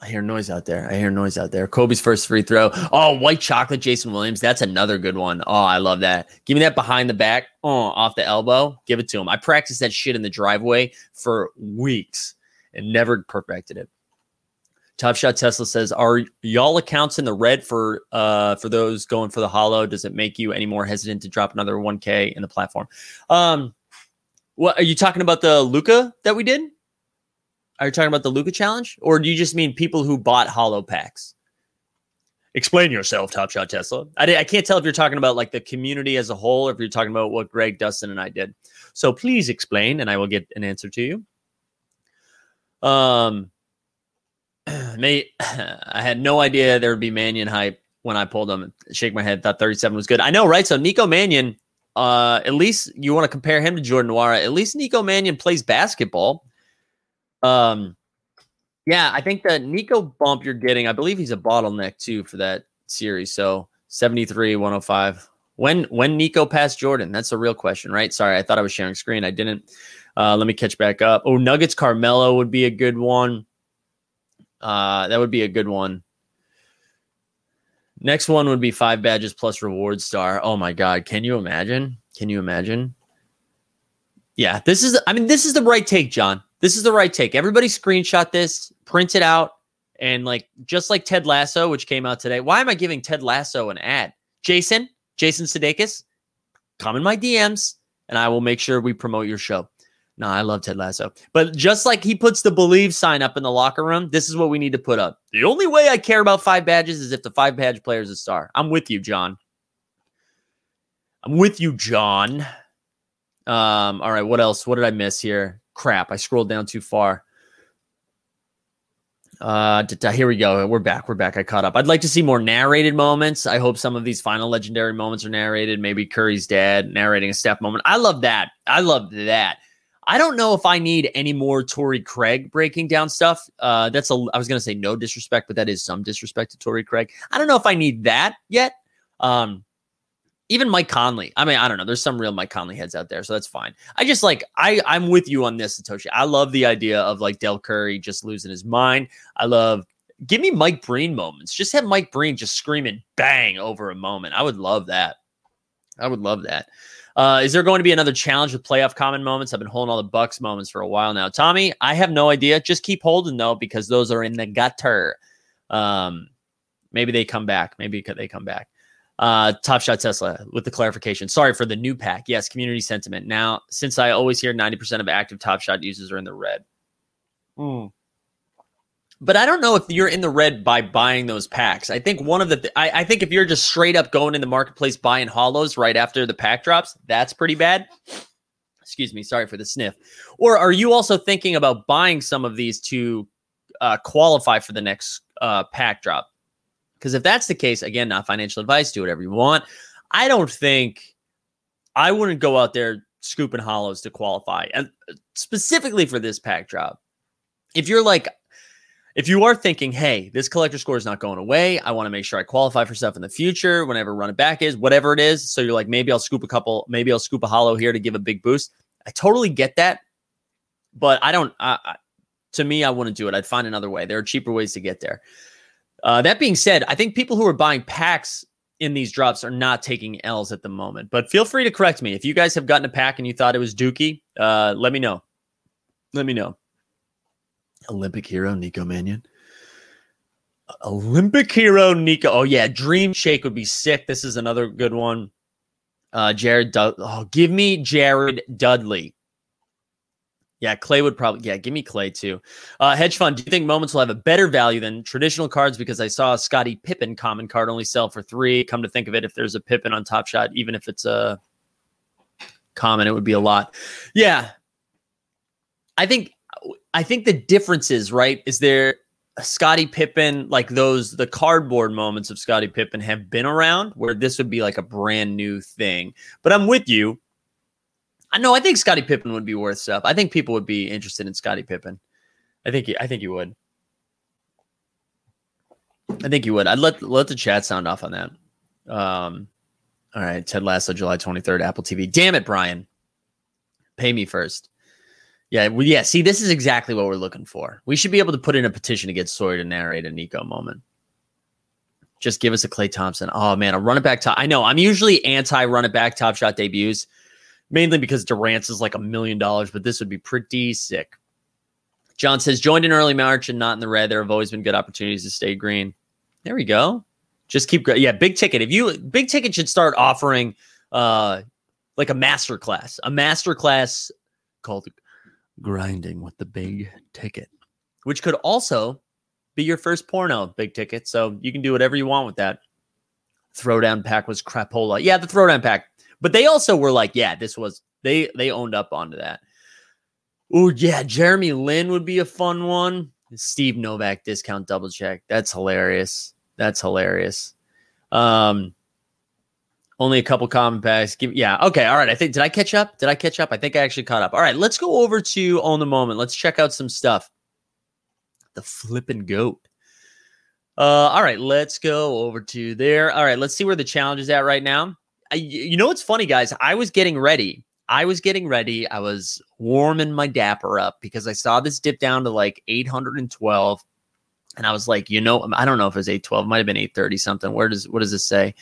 I hear noise out there. I hear noise out there. Kobe's first free throw. Oh, white chocolate, Jason Williams. That's another good one. Oh, I love that. Give me that behind the back. Oh, off the elbow. Give it to him. I practiced that shit in the driveway for weeks and never perfected it. Top Shot Tesla says, "Are y'all accounts in the red for uh for those going for the hollow? Does it make you any more hesitant to drop another 1K in the platform?" Um, what are you talking about the Luka that we did? Are you talking about the Luka challenge, or do you just mean people who bought hollow packs? Explain yourself, Top Shot Tesla. I, I can't tell if you're talking about like the community as a whole, or if you're talking about what Greg, Dustin, and I did. So please explain, and I will get an answer to you. Um, mate, I had no idea there would be Mannion hype when I pulled him. Shake my head, thought 37 was good. I know, right? So Nico Mannion, uh, at least you want to compare him to Jordan Nwora. At least Nico Mannion plays basketball. Um, yeah, I think the Nico bump you're getting, I believe he's a bottleneck too for that series. So 73, 105. When when Nico passed Jordan? That's a real question, right? Sorry, I thought I was sharing screen. I didn't. Uh, let me catch back up. Oh, Nuggets Carmelo would be a good one. Uh, that would be a good one. Next one would be five badges plus reward star. Oh my god, can you imagine? Can you imagine? Yeah, this is I mean, this is the right take, John. This is the right take. Everybody screenshot this, print it out, and like just like Ted Lasso, which came out today. Why am I giving Ted Lasso an ad? Jason, Jason Sudeikis, come in my DMs and I will make sure we promote your show. No, I love Ted Lasso. But just like he puts the believe sign up in the locker room, this is what we need to put up. The only way I care about five badges is if the five badge player is a star. I'm with you, John. I'm with you, John. Um, all right, what else? What did I miss here? Crap, I scrolled down too far. Uh, here we go. We're back. We're back. I caught up. I'd like to see more narrated moments. I hope some of these final legendary moments are narrated. Maybe Curry's dad narrating a step moment. I love that. I love that. I don't know if I need any more Torrey Craig breaking down stuff. Uh, that's a I was gonna say no disrespect, but that is some disrespect to Torrey Craig. I don't know if I need that yet. Um, even Mike Conley. I mean, I don't know. There's some real Mike Conley heads out there, so that's fine. I just like I I'm with you on this, Satoshi. I love the idea of like Del Curry just losing his mind. I love give me Mike Breen moments. Just have Mike Breen just screaming bang over a moment. I would love that. I would love that. Uh, is there going to be another challenge with playoff common moments? I've been holding all the Bucks moments for a while now. Tommy, I have no idea. Just keep holding though, because those are in the gutter. Um, maybe they come back. Maybe they come back. Uh, Top Shot Tesla with the clarification. Sorry for the new pack. Yes, community sentiment. Now, since I always hear 90% of active Top Shot users are in the red. Mm but I don't know if you're in the red by buying those packs. I think one of the, th- I, I, think if you're just straight up going in the marketplace buying hollows right after the pack drops, that's pretty bad. Excuse me, sorry for the sniff. Or are you also thinking about buying some of these to uh, qualify for the next uh, pack drop? Because if that's the case, again, not financial advice, do whatever you want. I don't think I wouldn't go out there scooping hollows to qualify, and uh, specifically for this pack drop. If you're like, if you are thinking, hey, this collector score is not going away, I want to make sure I qualify for stuff in the future, whenever run it back is, whatever it is. So you're like, maybe I'll scoop a couple, maybe I'll scoop a hollow here to give a big boost. I totally get that, but I don't. I, to me, I wouldn't do it. I'd find another way. There are cheaper ways to get there. Uh, that being said, I think people who are buying packs in these drops are not taking L's at the moment. But feel free to correct me if you guys have gotten a pack and you thought it was Dookie. Uh, let me know. Let me know. Olympic hero Nico Mannion. Olympic hero Nico. Oh yeah, Dream Shake would be sick. This is another good one. Uh, Jared. Dud- oh, give me Jared Dudley. Yeah, Klay would probably. Yeah, give me Klay too. Uh, hedge fund. Do you think moments will have a better value than traditional cards? Because I saw a Scottie Pippen common card only sell for three. Come to think of it, if there's a Pippen on Top Shot, even if it's a common, it would be a lot. Yeah, I think. I think the difference is right. Is there Scottie Pippen, like those the cardboard moments of Scottie Pippen have been around, where this would be like a brand new thing. But I'm with you I know. I think Scottie Pippen would be worth stuff. I think people would be interested in Scottie Pippen. I think. He, I think you would. I think you would. I'd let let the chat sound off on that. Um, all right, Ted Lasso, July twenty third, Apple TV. Damn it, Brian. Pay me first. Yeah, well, yeah. See, this is exactly what we're looking for. We should be able to put in a petition to get Sawyer to narrate a Nico moment. Just give us a Klay Thompson. Oh man, a run it back top. I know I'm usually anti run it back top shot debuts mainly because Durant's is like a million dollars, but this would be pretty sick. John says, joined in early March and not in the red. There have always been good opportunities to stay green. There we go. Just keep going. Yeah, big ticket. If you big ticket should start offering uh like a master class, a master class called grinding with the big ticket, which could also be your first porno big ticket. So you can do whatever you want with that. Throwdown pack was crapola. Yeah, the throwdown pack but they also were like, yeah, this was they they owned up onto that. Oh yeah, Jeremy Lin would be a fun one. Steve Novak discount double check. That's hilarious. That's hilarious. Um, only a couple common packs. Give yeah, okay, all right. I think did I catch up? Did I catch up? I think I actually caught up. All right, let's go over to on the moment. Let's check out some stuff. The flipping goat. Uh, all right, let's go over to there. All right, let's see where the challenge is at right now. I, you know what's funny, guys? I was getting ready. I was getting ready. I was warming my dapper up because I saw this dip down to like 812. And I was like, you know, I don't know if it was 812, it might have been 830 something. Where does what does this say?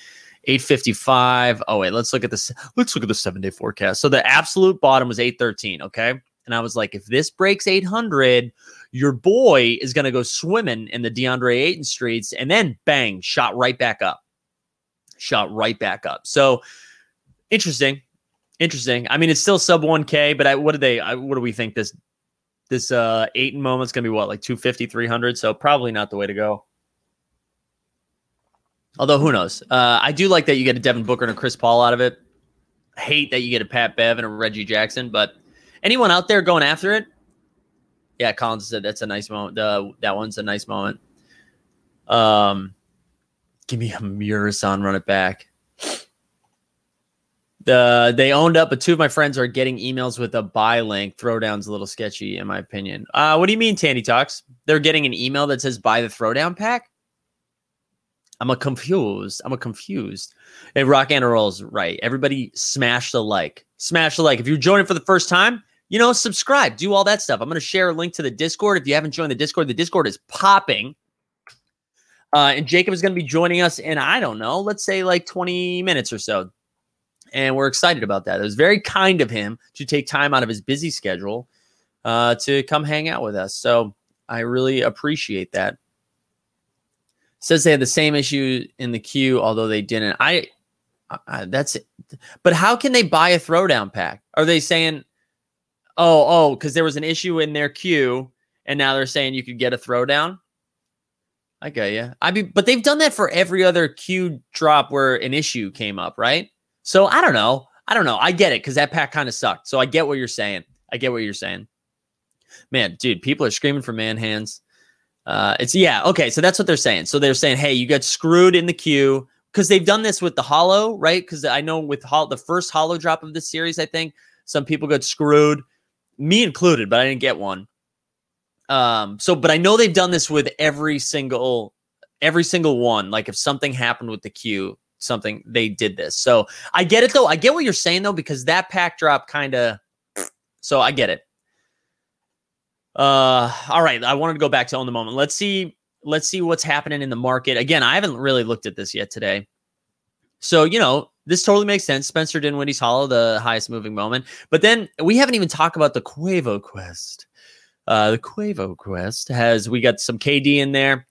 855. Oh, wait, let's look at this. Let's look at the seven day forecast. So the absolute bottom was 813. Okay. And I was like, if this breaks 800, your boy is going to go swimming in the DeAndre Ayton streets and then bang, shot right back up shot right back up. So interesting, interesting. I mean, it's still sub 1K, but I, what do they? I, what do we think this this uh Ayton moment's gonna be? What like 250, 300? So probably not the way to go. Although who knows? Uh, I do like that you get a Devin Booker and a Chris Paul out of it. hate that you get a Pat Bev and a Reggie Jackson, but anyone out there going after it? Yeah, Collins said that's a nice moment. Uh, that one's a nice moment. Um, Give me a Murasan run it back. The they owned up, but two of my friends are getting emails with a buy link. Throwdown's a little sketchy, in my opinion. Uh, what do you mean, Tandy Talks? They're getting an email that says buy the throwdown pack. I'm a confused. I'm a confused. Hey, Rock and Rolls right. Everybody smash the like. Smash the like. If you're joining for the first time, you know, subscribe, do all that stuff. I'm going to share a link to the Discord. If you haven't joined the Discord, the Discord is popping. Uh, and Jacob is going to be joining us in, I don't know, let's say like 20 minutes or so. And we're excited about that. It was very kind of him to take time out of his busy schedule uh, to come hang out with us. So I really appreciate that. Says they had the same issue in the queue, although they didn't. I, I that's it. But how can they buy a throwdown pack? Are they saying, oh, oh, because there was an issue in their queue and now they're saying you could get a throwdown? I get you. I mean, but they've done that for every other Q drop where an issue came up, right? So I don't know. I don't know. I get it because that pack kind of sucked. So I get what you're saying. I get what you're saying. Man, dude, people are screaming for man hands. Uh, it's yeah, okay. So that's what they're saying. So they're saying, hey, you got screwed in the queue because they've done this with the hollow, right? Because I know with the first hollow drop of the series, I think some people got screwed, me included, but I didn't get one. Um, so, but I know they've done this with every single, every single one. Like if something happened with the queue, something they did this. So I get it though. I get what you're saying though, because that pack drop kind of, so I get it. Uh, all right. I wanted to go back to on the moment. Let's see. Let's see what's happening in the market. Again, I haven't really looked at this yet today. So, you know, this totally makes sense. Spencer Dinwiddie's Hollow, the highest moving moment. But then we haven't even talked about the Quavo quest. Uh, the Quavo quest has we got some KD in there.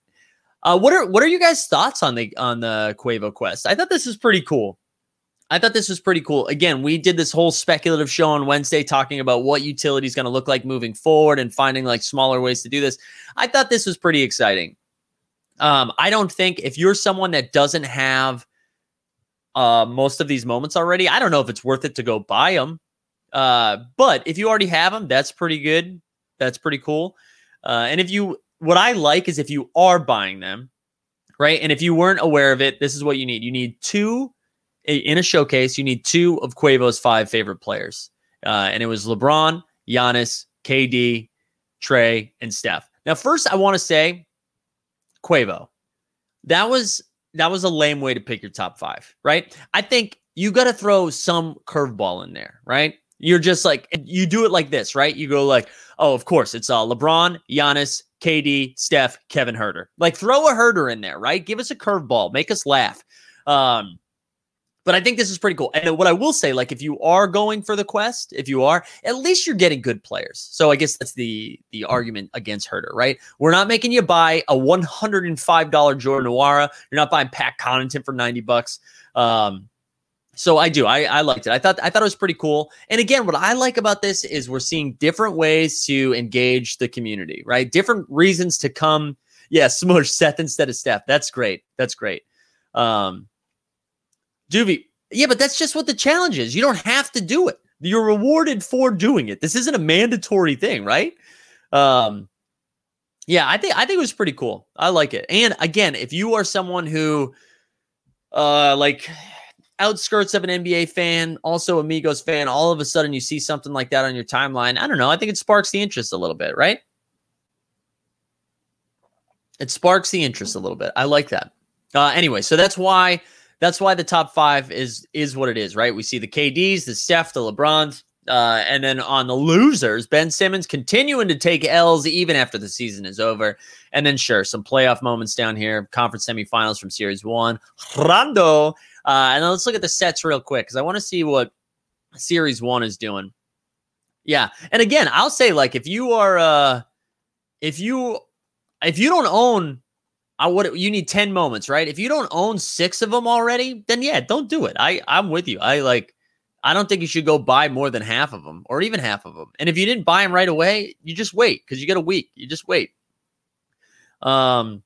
Uh, what are what are you guys' thoughts on the on the Quavo quest? I thought this was pretty cool. I thought this was pretty cool. Again, we did this whole speculative show on Wednesday talking about what utility is going to look like moving forward and finding like smaller ways to do this. I thought this was pretty exciting. Um, I don't think if you're someone that doesn't have uh, most of these moments already, I don't know if it's worth it to go buy them. Uh, but if you already have them, that's pretty good. That's pretty cool. Uh, and if you, what I like is if you are buying them, right? And if you weren't aware of it, this is what you need. You need two in a showcase. You need two of Quavo's five favorite players, uh, and it was LeBron, Giannis, KD, Trey, and Steph. Now, first, I want to say, Quavo, that was that was a lame way to pick your top five, right? I think you got to throw some curveball in there, right? You're just like you do it like this, right? You go like, oh, of course, it's uh, LeBron, Giannis, KD, Steph, Kevin Huerter. Like throw a Huerter in there, right? Give us a curveball, make us laugh. Um, but I think this is pretty cool. And what I will say, like, if you are going for the quest, if you are, at least you're getting good players. So I guess that's the the argument against Huerter, right? We're not making you buy a one hundred and five dollar Jordan Nwora. You're not buying Pat Connaughton for ninety bucks. Um, so I do. I, I liked it. I thought I thought it was pretty cool. And again, what I like about this is we're seeing different ways to engage the community, right? Different reasons to come. Yeah, smush Seth instead of Steph. That's great. That's great. Um, Doobie, yeah, but that's just what the challenge is. You don't have to do it. You're rewarded for doing it. This isn't a mandatory thing, right? Um, yeah, I think I think it was pretty cool. I like it. And again, if you are someone who uh like outskirts of an NBA fan, also Amigos fan, all of a sudden you see something like that on your timeline. I don't know. I think it sparks the interest a little bit, right? It sparks the interest a little bit. I like that. Uh, anyway, so that's why that's why the top five is is what it is, right? We see the KDs, the Steph, the LeBrons, uh, and then on the losers, Ben Simmons continuing to take L's even after the season is over. And then sure, some playoff moments down here, conference semifinals from Series One, Rondo. Uh, and let's look at the sets real quick because I want to see what Series One is doing. Yeah, and again, I'll say like if you are, uh, if you if you don't own I would you need 10 moments, right? If you don't own six of them already, then yeah, don't do it. I I'm with you. I like I don't think you should go buy more than half of them or even half of them. And if you didn't buy them right away, you just wait because you get a week. You just wait. Um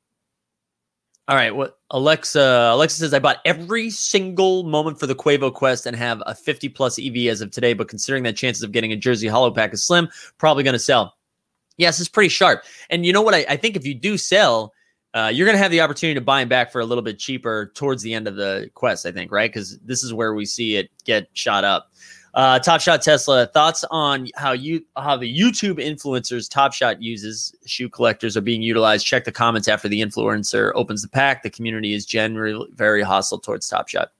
all right, what Alexa Alexa says I bought every single moment for the Quavo quest and have a 50 plus EV as of today, but considering that chances of getting a jersey hollow pack is slim, probably gonna sell. Yes, it's pretty sharp. And you know what? I, I think if you do sell, uh, you're going to have the opportunity to buy him back for a little bit cheaper towards the end of the quest, I think, right? Because this is where we see it get shot up. Uh, Top Shot Tesla thoughts on how you how the YouTube influencers Top Shot uses shoe collectors are being utilized. Check the comments after the influencer opens the pack. The community is generally very hostile towards Top Shot.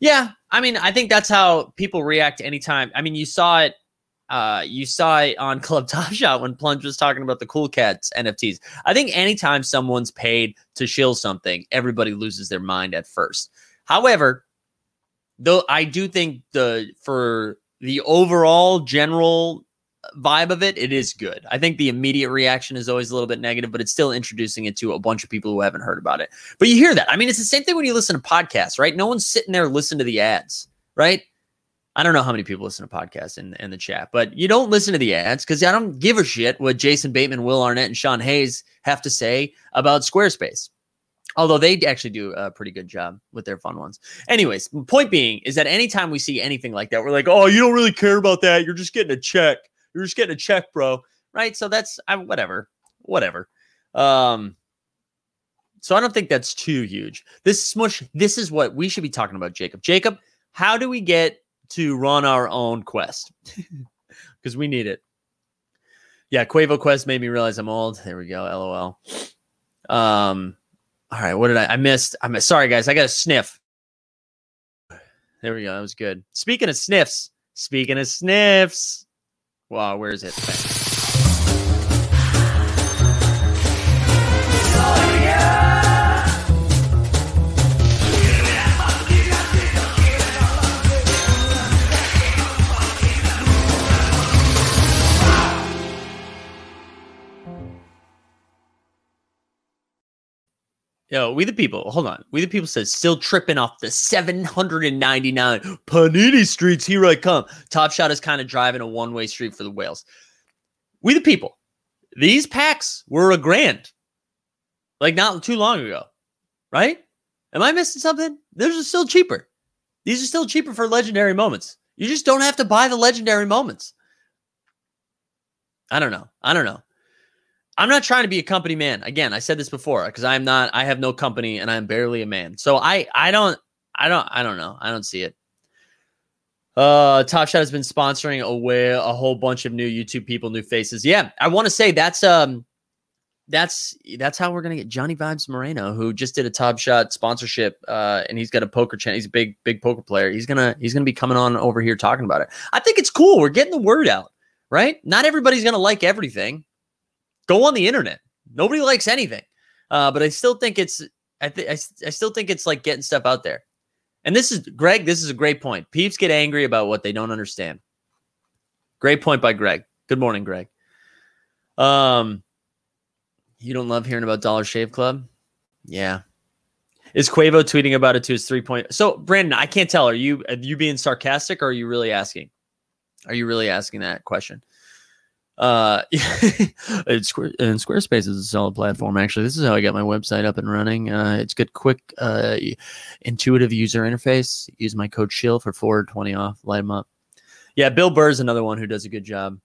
Yeah, I mean, I think that's how people react anytime. I mean, you saw it uh, you saw it on Club Top Shot when Plunge was talking about the Cool Cats NFTs. I think anytime someone's paid to shill something, everybody loses their mind at first. However, though I do think the for the overall general vibe of it, it is good. I think the immediate reaction is always a little bit negative, but it's still introducing it to a bunch of people who haven't heard about it. But you hear that. I mean, it's the same thing when you listen to podcasts, right? No one's sitting there listening to the ads, right? I don't know how many people listen to podcasts in, in the chat, but you don't listen to the ads because I don't give a shit what Jason Bateman, Will Arnett, and Sean Hayes have to say about Squarespace. Although they actually do a pretty good job with their fun ones. Anyways, point being is that anytime we see anything like that, we're like, oh, you don't really care about that. You're just getting a check. You're just getting a check, bro. Right. So that's I, whatever, whatever. Um, so I don't think that's too huge. This smush, this is what we should be talking about, Jacob. Jacob, how do we get to run our own quest because we need it. Yeah, Quavo Quest made me realize I'm old. There we go. LOL. Um, all right, what did I? I missed. I'm sorry, guys. I got a sniff. There we go. That was good. Speaking of sniffs, speaking of sniffs. Wow, where is it? Yo, we the people. Hold on. We the people says still tripping off the 799 Panini streets. Here I come. Top Shot is kind of driving a one way street for the whales. We the people. These packs were a grand, like not too long ago, right? Am I missing something? Those are still cheaper. These are still cheaper for legendary moments. You just don't have to buy the legendary moments. I don't know. I don't know. I'm not trying to be a company man. Again, I said this before because I'm not. I have no company and I'm barely a man. So I I don't I don't I don't know. I don't see it. Uh, Top Shot has been sponsoring away a whole bunch of new YouTube people, new faces. Yeah, I want to say that's um that's that's how we're gonna get Johnny Vibes Moreno, who just did a Top Shot sponsorship, uh, and he's got a poker channel. He's a big big poker player. He's gonna he's gonna be coming on over here talking about it. I think it's cool. We're getting the word out, right? Not everybody's gonna like everything. Go on the internet. Nobody likes anything, uh, but I still think it's I think I still think it's like getting stuff out there. And this is Greg. This is a great point. Peeps get angry about what they don't understand. Great point by Greg. Good morning, Greg. Um, you don't love hearing about Dollar Shave Club? Yeah. Is Quavo tweeting about it to his three point? So, Brandon, I can't tell. Are you are you being sarcastic or are you really asking? Are you really asking that question? Uh, and Squarespace is a solid platform. Actually, this is how I got my website up and running. Uh, it's good, quick, uh, intuitive user interface. Use my code Shill for four twenty off. Light them up. Yeah, Bill Burr is another one who does a good job.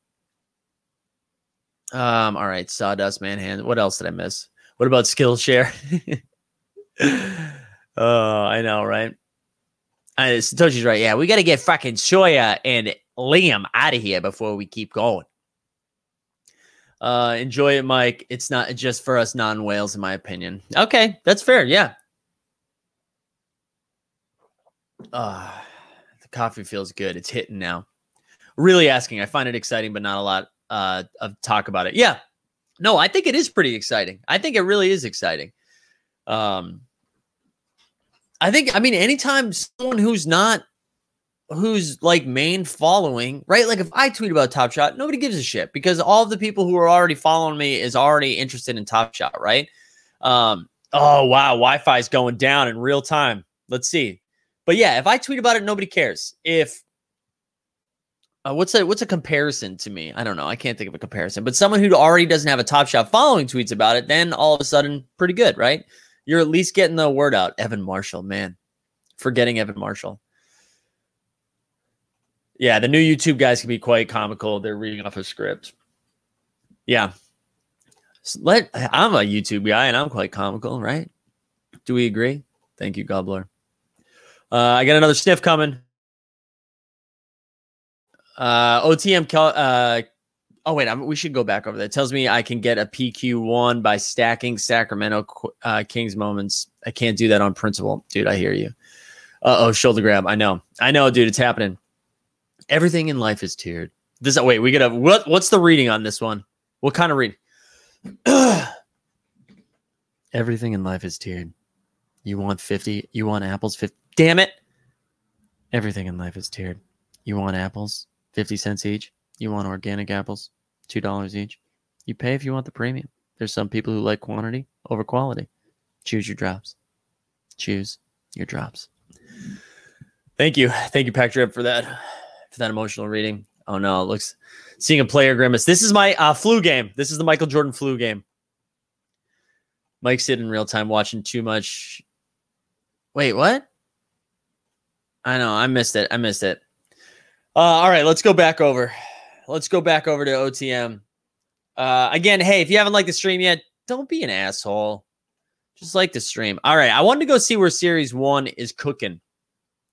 Um, all right, Sawdust Manhand. What else did I miss? What about Skillshare? oh, I know, right? Satoshi's right. Yeah, we got to get fucking Shoya and Liam out of here before we keep going. Uh, enjoy it, Mike. It's not just for us non whales, in my opinion. Okay, that's fair. Yeah. Uh, the coffee feels good. It's hitting now. Really asking. I find it exciting, but not a lot uh, of talk about it. Yeah. No, I think it is pretty exciting. I think it really is exciting. Um, I think, I mean, anytime someone who's not who's like main following, right? Like if I tweet about Top Shot, nobody gives a shit because all the people who are already following me is already interested in Top Shot, right? Um, oh wow, Wi-Fi is going down in real time. Let's see. But yeah, if I tweet about it, nobody cares. If uh, what's a what's a comparison to me? I don't know. I can't think of a comparison. But someone who already doesn't have a Top Shot following tweets about it, then all of a sudden, pretty good, right? You're at least getting the word out. Evan Marshall, man, forgetting Evan Marshall. Yeah, the new YouTube guys can be quite comical. They're reading off a script. Yeah. let I'm a YouTube guy and I'm quite comical, right? Do we agree? Thank you, Gobbler. Uh, I got another sniff coming. Uh, OTM. Uh, oh wait, I'm, we should go back over that. It tells me I can get a PQ one by stacking Sacramento uh, Kings moments. I can't do that on principle, dude. I hear you. Uh oh, shoulder grab. I know. I know, dude. It's happening. Everything in life is tiered. This wait, we gotta what what's the reading on this one? What kind of reading? Everything in life is tiered. You want 50, you want apples 50. Damn it. Everything in life is tiered. You want apples 50 cents each. You want organic apples $2 each. You pay if you want the premium. There's some people who like quantity over quality. Choose your drops. Choose your drops. Thank you. Thank you, Pack Drip, for that for that emotional reading. Oh no, it looks seeing a player grimace. This is my uh, flu game. This is the Michael Jordan flu game. Mike's sitting in real time watching too much. Wait, what? I know, I missed it. I missed it. Uh, all right, let's go back over. Let's go back over to OTM. Uh, again, hey, if you haven't liked the stream yet, don't be an asshole. Just like the stream. All right, I wanted to go see where Series One is cooking.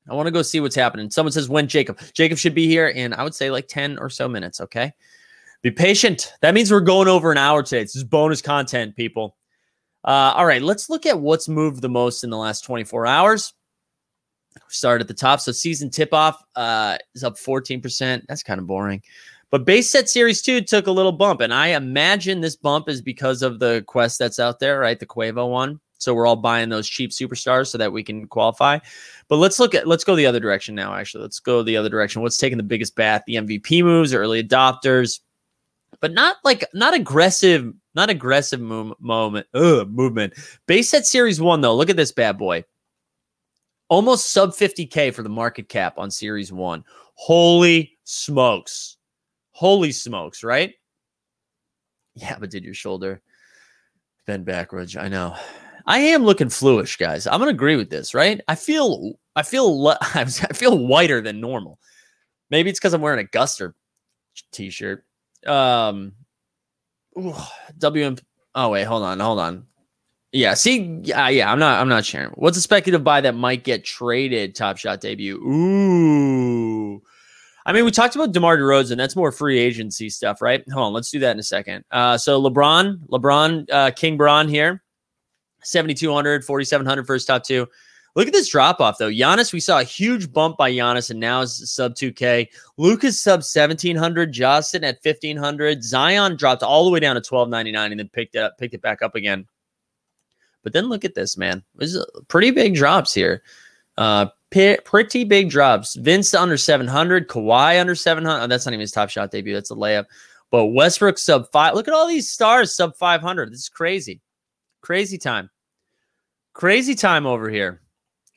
I want to go see what's happening. Someone says when Jacob. Jacob should be here in I would say like 10 or so minutes, okay? Be patient. That means we're going over an hour today. This is bonus content, people. Uh, all right, let's look at what's moved the most in the last 24 hours. Start at the top. So season tip off uh, is up 14%. That's kind of boring. But base set series two took a little bump. And I imagine this bump is because of the quest that's out there, right? The Quavo one. So we're all buying those cheap superstars so that we can qualify. But let's look at let's go the other direction now. Actually, let's go the other direction. What's taking the biggest bath? The MVP moves, early adopters. but not like not aggressive, not aggressive move, moment, ugh, movement. Base set series one though. Look at this bad boy. Almost sub 50k for the market cap on series one. Holy smokes. Holy smokes, right? Yeah, but did your shoulder bend backwards? I know. I am looking fluish, guys. I'm gonna agree with this, right? I feel I feel I feel whiter than normal. Maybe it's because I'm wearing a Guster t-shirt. Um, ooh, WM. Oh wait, hold on, hold on. Yeah, see, yeah, yeah. I'm not, I'm not sharing. What's a speculative buy that might get traded? Top Shot debut. Ooh. I mean, we talked about DeMar DeRozan. That's more free agency stuff, right? Hold on, let's do that in a second. Uh, so LeBron, LeBron, uh, King Bron here, 7,200, 4,700 for his top two. Look at this drop off though. Giannis, we saw a huge bump by Giannis, and now is sub 2K. Luka's sub 1700, Justin at 1500. Zion dropped all the way down to 1299 and then picked it up, picked it back up again. But then look at this, man. There's pretty big drops here. Uh, p- pretty big drops. Vince under 700, Kawhi under 700. Oh, that's not even his top shot debut. That's a layup. But Westbrook sub five. Look at all these stars sub 500. This is crazy. Crazy time. Crazy time over here.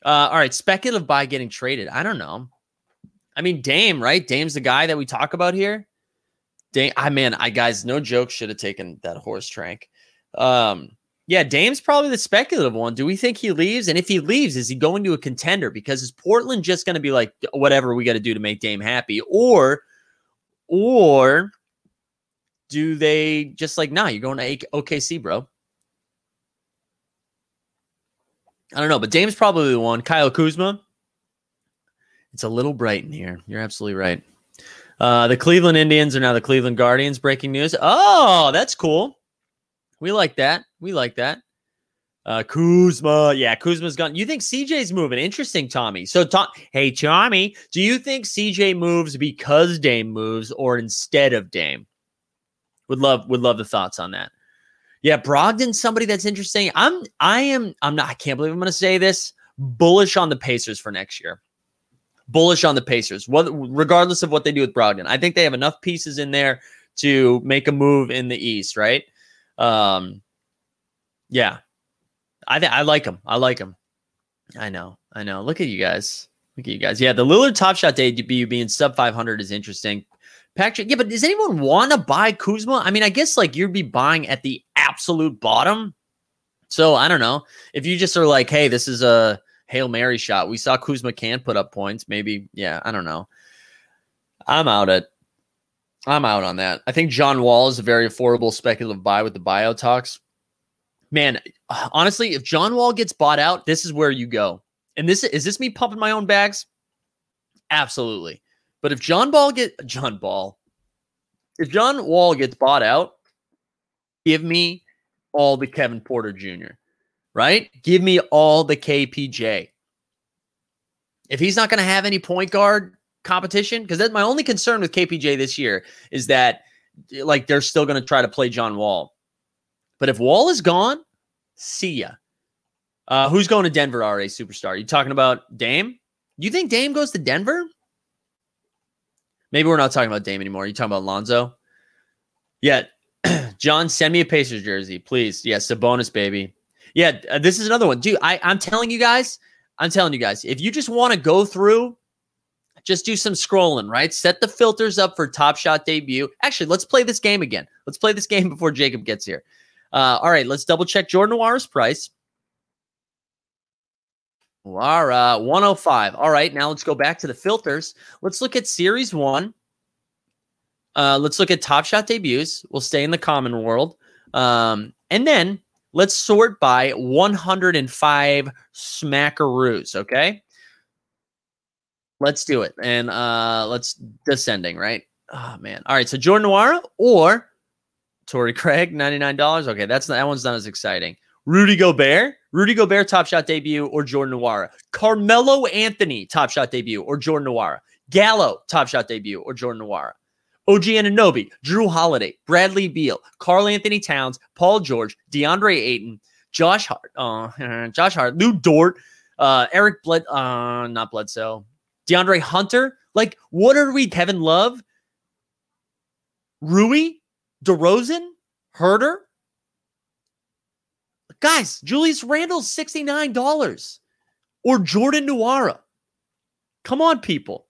Uh, all right, speculative buy getting traded. I don't know. I mean, Dame, right? Dame's the guy that we talk about here. Dame, I man, I guys, no joke, should have taken that horse trank. Um, yeah, Dame's probably the speculative one. Do we think he leaves? And if he leaves, is he going to a contender? Because is Portland just going to be like whatever we got to do to make Dame happy, or, or do they just like, nah, you're going to OKC, bro? I don't know, but Dame's probably the one. Kyle Kuzma. It's a little bright in here. You're absolutely right. Uh, the Cleveland Indians are now the Cleveland Guardians. Breaking news. Oh, that's cool. We like that. We like that. Uh, Kuzma. Yeah, Kuzma's gone. You think CJ's moving? Interesting, Tommy. So, Tom, hey, Tommy, do you think CJ moves because Dame moves or instead of Dame? Would love would love the thoughts on that. Yeah, Brogdon's somebody that's interesting. I'm I am I'm not I can't believe I'm to say this. Bullish on the Pacers for next year. Bullish on the Pacers. What regardless of what they do with Brogdon. I think they have enough pieces in there to make a move in the East, right? Um yeah. I th- I like him. I like him. I know. I know. Look at you guys. Look at you guys. Yeah, the Lillard Top Shot debut being sub 500 is interesting. Patrick, yeah, but does anyone want to buy Kuzma? I mean, I guess like you'd be buying at the absolute bottom. So I don't know. If you just are like, hey, this is a Hail Mary shot. We saw Kuzma can put up points. Maybe, yeah, I don't know. I'm out at I'm out on that. I think John Wall is a very affordable speculative buy with the bio talks. Man, honestly, if John Wall gets bought out, this is where you go. And this is this me pumping my own bags? Absolutely. But if John Ball get John Ball, if John Wall gets bought out, give me all the Kevin Porter Jr. Right? Give me all the KPJ. If he's not going to have any point guard competition, because that's my only concern with KPJ this year is that like they're still going to try to play John Wall. But if Wall is gone, see ya. Uh, who's going to Denver? RA superstar. You talking about Dame? You think Dame goes to Denver? Maybe we're not talking about Dame anymore. Are You talking about Lonzo? Yeah, John, send me a Pacers jersey, please. Yes, yeah, bonus, baby. Yeah, uh, this is another one, dude. I, I'm telling you guys, I'm telling you guys, if you just want to go through, just do some scrolling, right? Set the filters up for Top Shot debut. Actually, let's play this game again. Let's play this game before Jacob gets here. Uh, all right, let's double check Jordan Nwara's price. Nwara, 105. All right, now let's go back to the filters. Let's look at Series 1. Uh, let's look at Top Shot debuts. We'll stay in the common world. Um, and then let's sort by 105 smackaroos, okay? Let's do it. And uh, let's descending, right? Oh, man. All right, so Jordan Nwara or Torrey Craig, $99. Okay, that's that one's not as exciting. Rudy Gobert, Rudy Gobert top shot debut or Jordan Nwara. Carmelo Anthony top shot debut or Jordan Nwara. Gallo top shot debut or Jordan Nwara. OG Anunoby, Jrue Holiday, Bradley Beal, Karl-Anthony Towns, Paul George, DeAndre Ayton, Josh Hart, uh, Josh Hart, Lu Dort, uh, Eric Bled, uh, not Bledsoe, DeAndre Hunter. Like, what are we? Kevin Love, Rui, DeRozan, Huerter. Guys, Julius Randle's $69 or Jordan Nwora. Come on, people.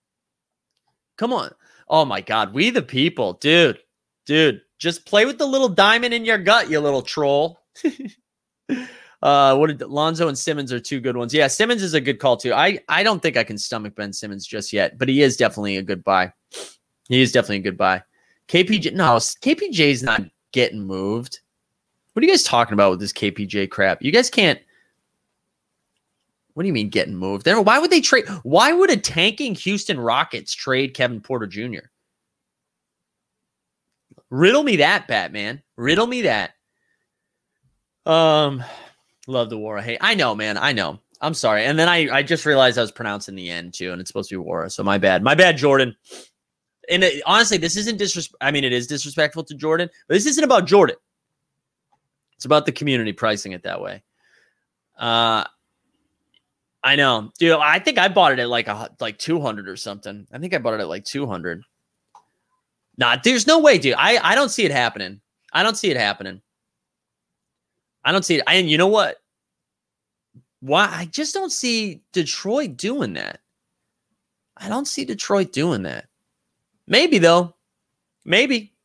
Come on. Oh my God. We the people, dude. Dude, just play with the little diamond in your gut, you little troll. uh, what did Lonzo and Simmons are two good ones. Yeah, Simmons is a good call too. I I don't think I can stomach Ben Simmons just yet, but he is definitely a good buy. He is definitely a good buy. KPJ, no, KPJ's not getting moved. What are you guys talking about with this KPJ crap? You guys can't. What do you mean getting moved? There, why would they trade? Why would a tanking Houston Rockets trade Kevin Porter Jr.? Riddle me that, Batman. Riddle me that. Um, love the Nwora. Hey, I know, man. I know. I'm sorry. And then I, I just realized I was pronouncing the end too, and it's supposed to be Nwora. So my bad. My bad, Jordan. And it, honestly, this isn't disrespect. I mean, it is disrespectful to Jordan, but this isn't about Jordan. It's about the community pricing it that way. Uh, I know, dude. I think I bought it at like a like 200 or something. I think I bought it at like 200. Nah, there's no way, dude. I I don't see it happening. I don't see it happening. I don't see it. And you know what? Why I just don't see Detroit doing that. I don't see Detroit doing that. Maybe though. Maybe.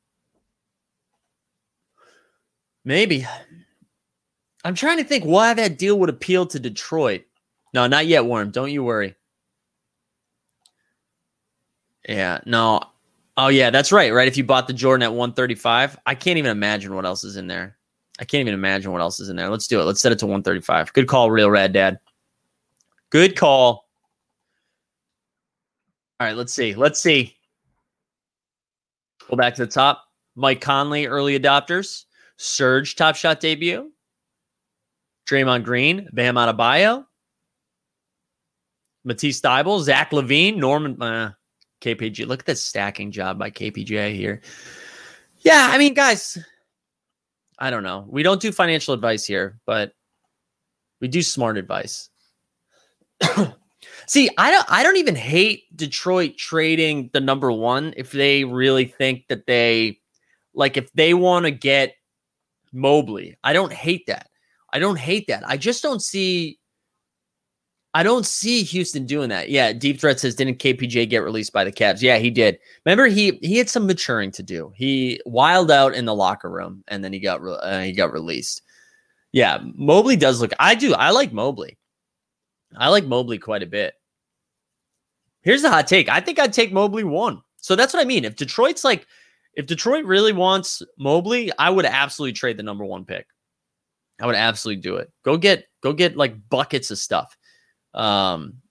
Maybe. I'm trying to think why that deal would appeal to Detroit. No, not yet, Worm. Don't you worry. Yeah, no. Oh yeah, that's right. Right. If you bought the Jordan at 135, I can't even imagine what else is in there. I can't even imagine what else is in there. Let's do it. Let's set it to 135. Good call, real rad dad. Good call. All right, let's see. Let's see. Go back to the top. Mike Conley, early adopters. Serge, top shot debut. Draymond Green, Bam Adebayo. Matisse Thybulle, Zach LaVine, Norman, uh, KPG. Look at this stacking job by KPJ here. Yeah, I mean, guys, I don't know. We don't do financial advice here, but we do smart advice. See, I don't I don't even hate Detroit trading the number 1 if they really think that they like if they want to get Mobley. I don't hate that. I don't hate that. I just don't see I don't see Houston doing that. Yeah, Deep Threat says didn't KPJ get released by the Cavs? Yeah, he did. Remember he he had some maturing to do. He wild out in the locker room and then he got re- uh, he got released. Yeah, Mobley does look I do. I like Mobley. I like Mobley quite a bit. Here's the hot take. I think I'd take Mobley 1. So that's what I mean. If Detroit's like if Detroit really wants Mobley, I would absolutely trade the number 1 pick. I would absolutely do it. Go get go get like buckets of stuff. Um,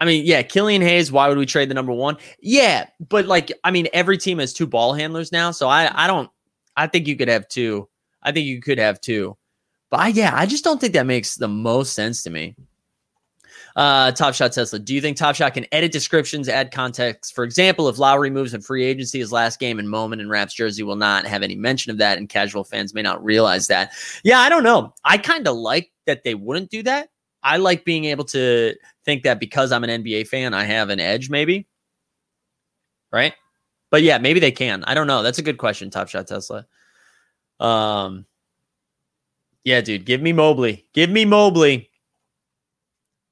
I mean, yeah, Killian Hayes. Why would we trade the number one? Yeah, but like, I mean, every team has two ball handlers now, so I, I don't. I think you could have two. I think you could have two, but I, yeah, I just don't think that makes the most sense to me. Uh, Top Shot Tesla. Do you think Top Shot can edit descriptions, add context? For example, if Lowry moves in free agency, his last game and moment in Raps jersey will not have any mention of that, and casual fans may not realize that. Yeah, I don't know. I kind of like that they wouldn't do that I like being able to think that because I'm an NBA fan, I have an edge, maybe. Right. But yeah, maybe they can. I don't know. That's a good question, Top Shot Tesla. Um, yeah, dude, give me Mobley. Give me Mobley.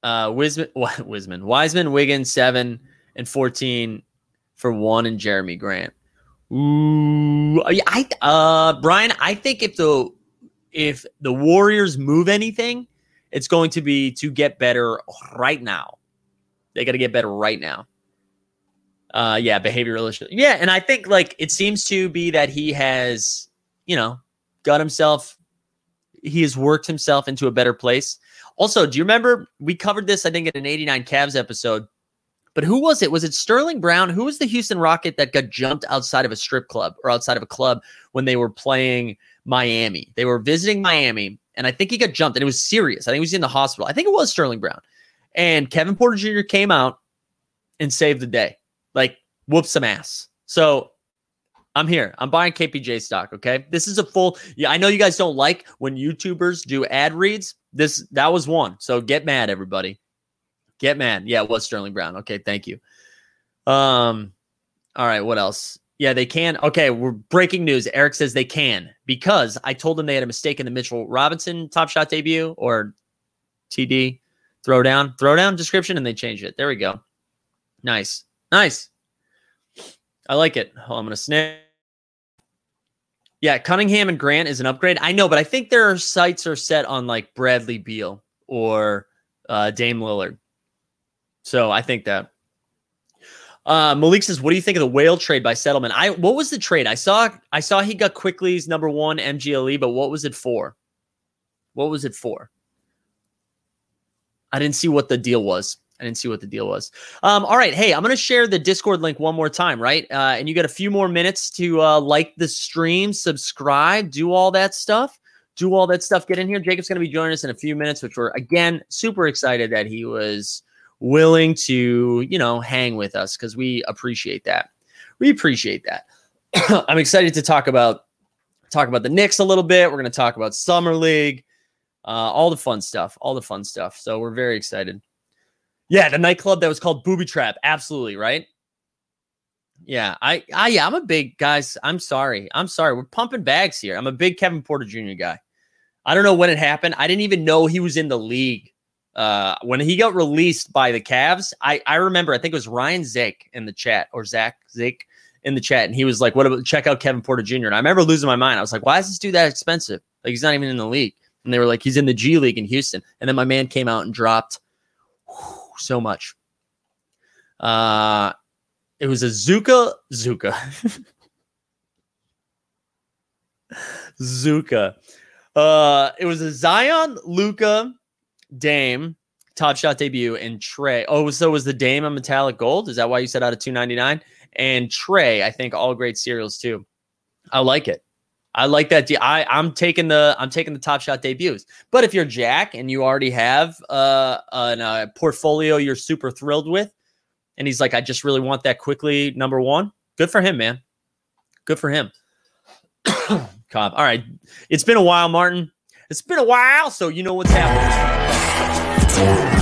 Uh, Wisman, Wisman, Wiseman, Wiggins, seven and 14 for one and Jerami Grant. Ooh, I, uh, Brian, I think if the, if the Warriors move anything, it's going to be to get better right now. They got to get better right now. Uh, yeah, behavioral. Yeah, and I think like it seems to be that he has, you know, got himself. He has worked himself into a better place. Also, do you remember we covered this? I think in an '89 Cavs episode. But who was it? Was it Sterling Brown? Who was the Houston Rocket that got jumped outside of a strip club or outside of a club when they were playing Miami? They were visiting Miami and I think he got jumped, and it was serious. I think he was in the hospital. I think it was Sterling Brown, and Kevin Porter Jr. came out and saved the day, like whoop some ass. So I'm here. I'm buying KPJ stock. Okay, this is a full. Yeah, I know you guys don't like when YouTubers do ad reads. This that was one. So get mad, everybody. Get mad. Yeah, it was Sterling Brown. Okay, thank you. Um, all right. What else? Yeah, they can. Okay, we're breaking news. Eric says they can because I told them they had a mistake in the Mitchell Robinson Top Shot debut or TD throwdown, throwdown description, and they changed it. There we go. Nice, nice. I like it. Oh, I'm gonna snip. Yeah, Cunningham and Grant is an upgrade. I know, but I think their sights are set on like Bradley Beal or uh, Dame Lillard. So I think that. Uh, Malik says, "What do you think of the whale trade by settlement?" I what was the trade? I saw I saw he got Quickley's number one MGLE, but what was it for? What was it for? I didn't see what the deal was. I didn't see what the deal was. Um, all right, hey, I'm gonna share the Discord link one more time, right? Uh, and you got a few more minutes to uh, like the stream, subscribe, do all that stuff do all that stuff. Get in here. Jacob's going to be joining us in a few minutes, which we're again super excited that he was willing to, you know, hang with us because we appreciate that. We appreciate that. I'm excited to talk about talk about the Knicks a little bit. We're going to talk about summer league, uh, all the fun stuff, all the fun stuff. So we're very excited. Yeah, the nightclub that was called Booby Trap. Absolutely right. Yeah, I, I, yeah, I'm a big guys. I'm sorry. I'm sorry. We're pumping bags here. I'm a big Kevin Porter Jr. guy. I don't know when it happened. I didn't even know he was in the league uh, when he got released by the Cavs, I, I remember, I think it was Ryan Zake in the chat or Zach Zake in the chat. And he was like, what about check out Kevin Porter Jr. And I remember losing my mind. I was like, why is this dude that expensive? Like, he's not even in the league. And they were like, he's in the G League in Houston. And then my man came out and dropped so much. Uh, it was a Zuka, Zuka, Zuka. Uh, it was a Zion, Luka, Dame, Top Shot debut, and Trey. Oh, so was the Dame a metallic gold? Is that why you said out of 299? And Trey, I think all great cereals too. I like it. I like that. I I'm taking the I'm taking the Top Shot debuts. But if you're Jack and you already have uh, a uh, portfolio you're super thrilled with, and he's like, I just really want that Quickley. number one. Good for him, man. Good for him. Cobb. All right. It's been a while, Martin. It's been a while, so you know what's happening.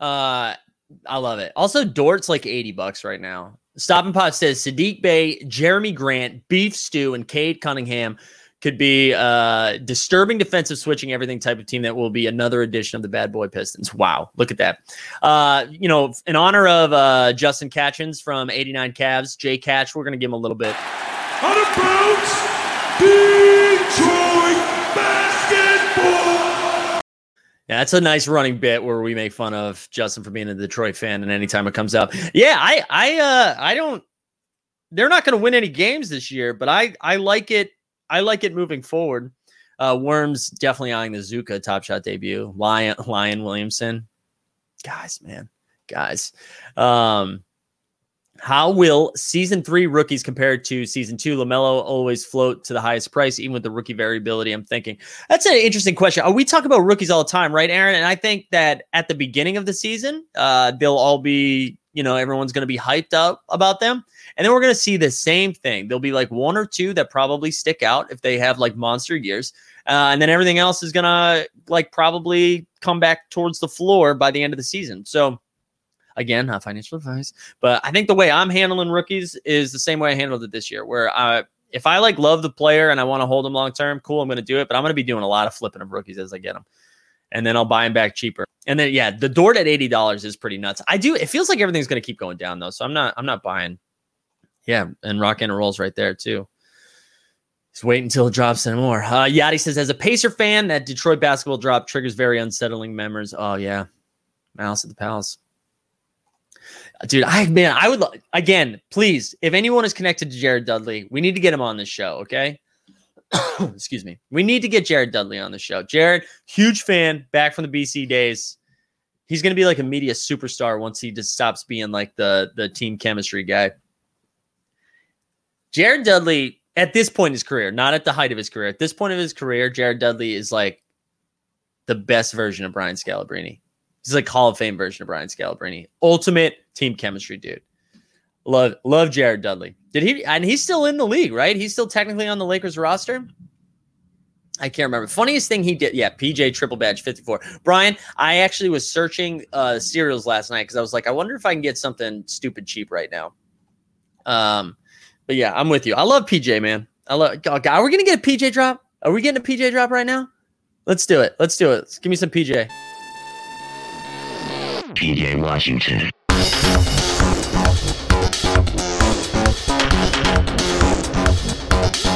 Uh, I love it. Also, Dort's like 80 bucks right now. Stop and Pot says Saddiq Bey, Jerami Grant, Beef Stew, and Cade Cunningham could be uh disturbing defensive switching everything type of team that will be another edition of the bad boy pistons. Wow. Look at that. Uh you know in honor of uh justin catchins from 89 Cavs jay catch we're gonna give him a little bit. Out of bounds yeah that's a nice running bit where we make fun of justin for being a detroit fan and anytime it comes up yeah i i uh i don't they're not going to win any games this year but i i like it I like it moving forward. Uh, Worms definitely eyeing the Zuka Top Shot debut. Lion Lion Williamson, guys, man, guys. Um, how will season three rookies compared to season two? LaMelo always float to the highest price, even with the rookie variability. I'm thinking that's an interesting question. Uh, we talk about rookies all the time, right, Aaron? And I think that at the beginning of the season, uh, they'll all be, you know, everyone's going to be hyped up about them. And then we're going to see the same thing. There'll be like one or two that probably stick out if they have like monster years. Uh, and then everything else is going to like probably come back towards the floor by the end of the season. So, again, not financial advice, but I think the way I'm handling rookies is the same way I handled it this year, where I, if I like love the player and I want to hold them long term, cool, I'm going to do it. But I'm going to be doing a lot of flipping of rookies as I get them. And then I'll buy them back cheaper. And then yeah, the Dort at eighty dollars is pretty nuts. I do. It feels like everything's going to keep going down though, so I'm not. I'm not buying yeah, and rock and rolls right there too. Just wait until it drops anymore. Uh, Yadi says, as a Pacer fan, that Detroit basketball drop triggers very unsettling memories. Oh yeah, Malice at the Palace. Dude, I man, I would again, please, if anyone is connected to Jared Dudley, we need to get him on this show, okay? Excuse me. We need to get Jared Dudley on the show. Jared, huge fan, back from the BC days. He's to be like a media superstar once he just stops being like the the team chemistry guy. Jared Dudley, at this point in his career, not at the height of his career, at this point of his career, Jared Dudley is like the best version of Brian Scalabrine. He's like Hall of Fame version of Brian Scalabrine. Ultimate team chemistry dude. Love love Jared Dudley. Did he and he's still in the league, right? He's still technically on the Lakers roster. I can't remember. Funniest thing he did, yeah, PJ triple badge 54. Brian, I actually was searching uh cereals last night because I was like, I wonder if I can get something stupid cheap right now. Um, but yeah, I'm with you. I love PJ, man. I love God, are we gonna get a PJ drop? Are we getting a PJ drop right now? Let's do it. Let's do it. Let's Give me some PJ. PJ Washington.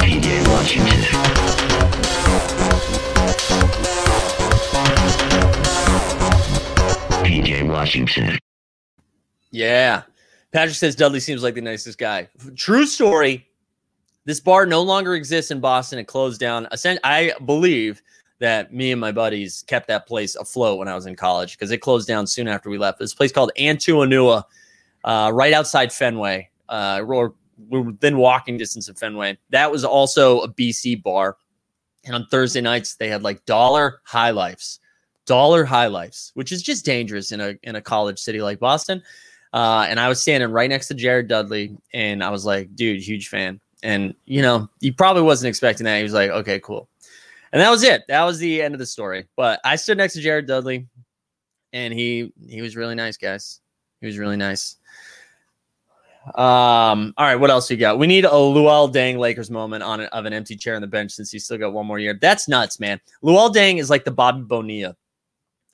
PJ Washington. PJ Washington. Yeah. Patrick says Dudley seems like the nicest guy. True story. This bar no longer exists in Boston. It closed down. I believe that me and my buddies kept that place afloat when I was in college because it closed down soon after we left. This place called Antuanua, uh, right outside Fenway. Uh, we're within walking distance of Fenway. That was also a BC bar. And on Thursday nights, they had like dollar high lifes, dollar high lifes, which is just dangerous in a in a college city like Boston. Uh, and I was standing right next to Jared Dudley, and I was like, dude, huge fan. And you know, he probably wasn't expecting that. He was like, okay, cool. And that was it. That was the end of the story. But I stood next to Jared Dudley, and he he was really nice, guys. He was really nice. Um, all right, what else we got? We need a Luol Deng Lakers moment on of an empty chair on the bench since he's still got one more year. That's nuts, man. Luol Deng is like the Bobby Bonilla,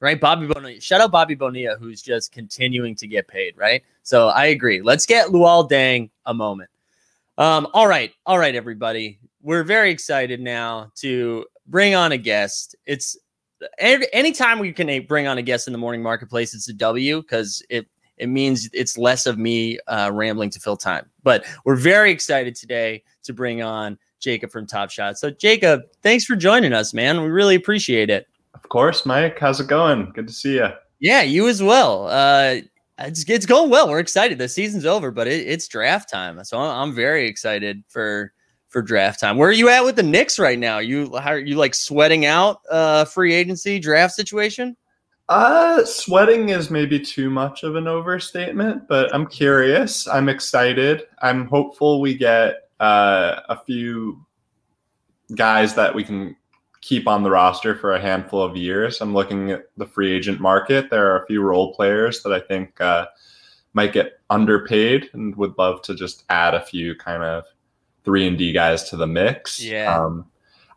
right? Bobby Bonilla. Shout out Bobby Bonilla, who's just continuing to get paid, right? So I agree. Let's get Luol Deng a moment. Um, all right, all right, everybody. We're very excited now to bring on a guest. It's anytime we can bring on a guest in the morning marketplace, it's a W because it it means it's less of me uh, rambling to fill time. But we're very excited today to bring on Jacob from Top Shot. So, Jacob, thanks for joining us, man. We really appreciate it. Of course, Mike. How's it going? Good to see you. Yeah, you as well. Uh, it's, it's going well. We're excited. The season's over, but it, it's draft time, so I'm, I'm very excited for for draft time. Where are you at with the Knicks right now? You how are you like sweating out uh free agency draft situation? Uh, sweating is maybe too much of an overstatement, but I'm curious. I'm excited. I'm hopeful we get uh, a few guys that we can keep on the roster for a handful of years. I'm looking at the free agent market. There are a few role players that I think uh, might get underpaid and would love to just add a few kind of three and D guys to the mix. Yeah. Um,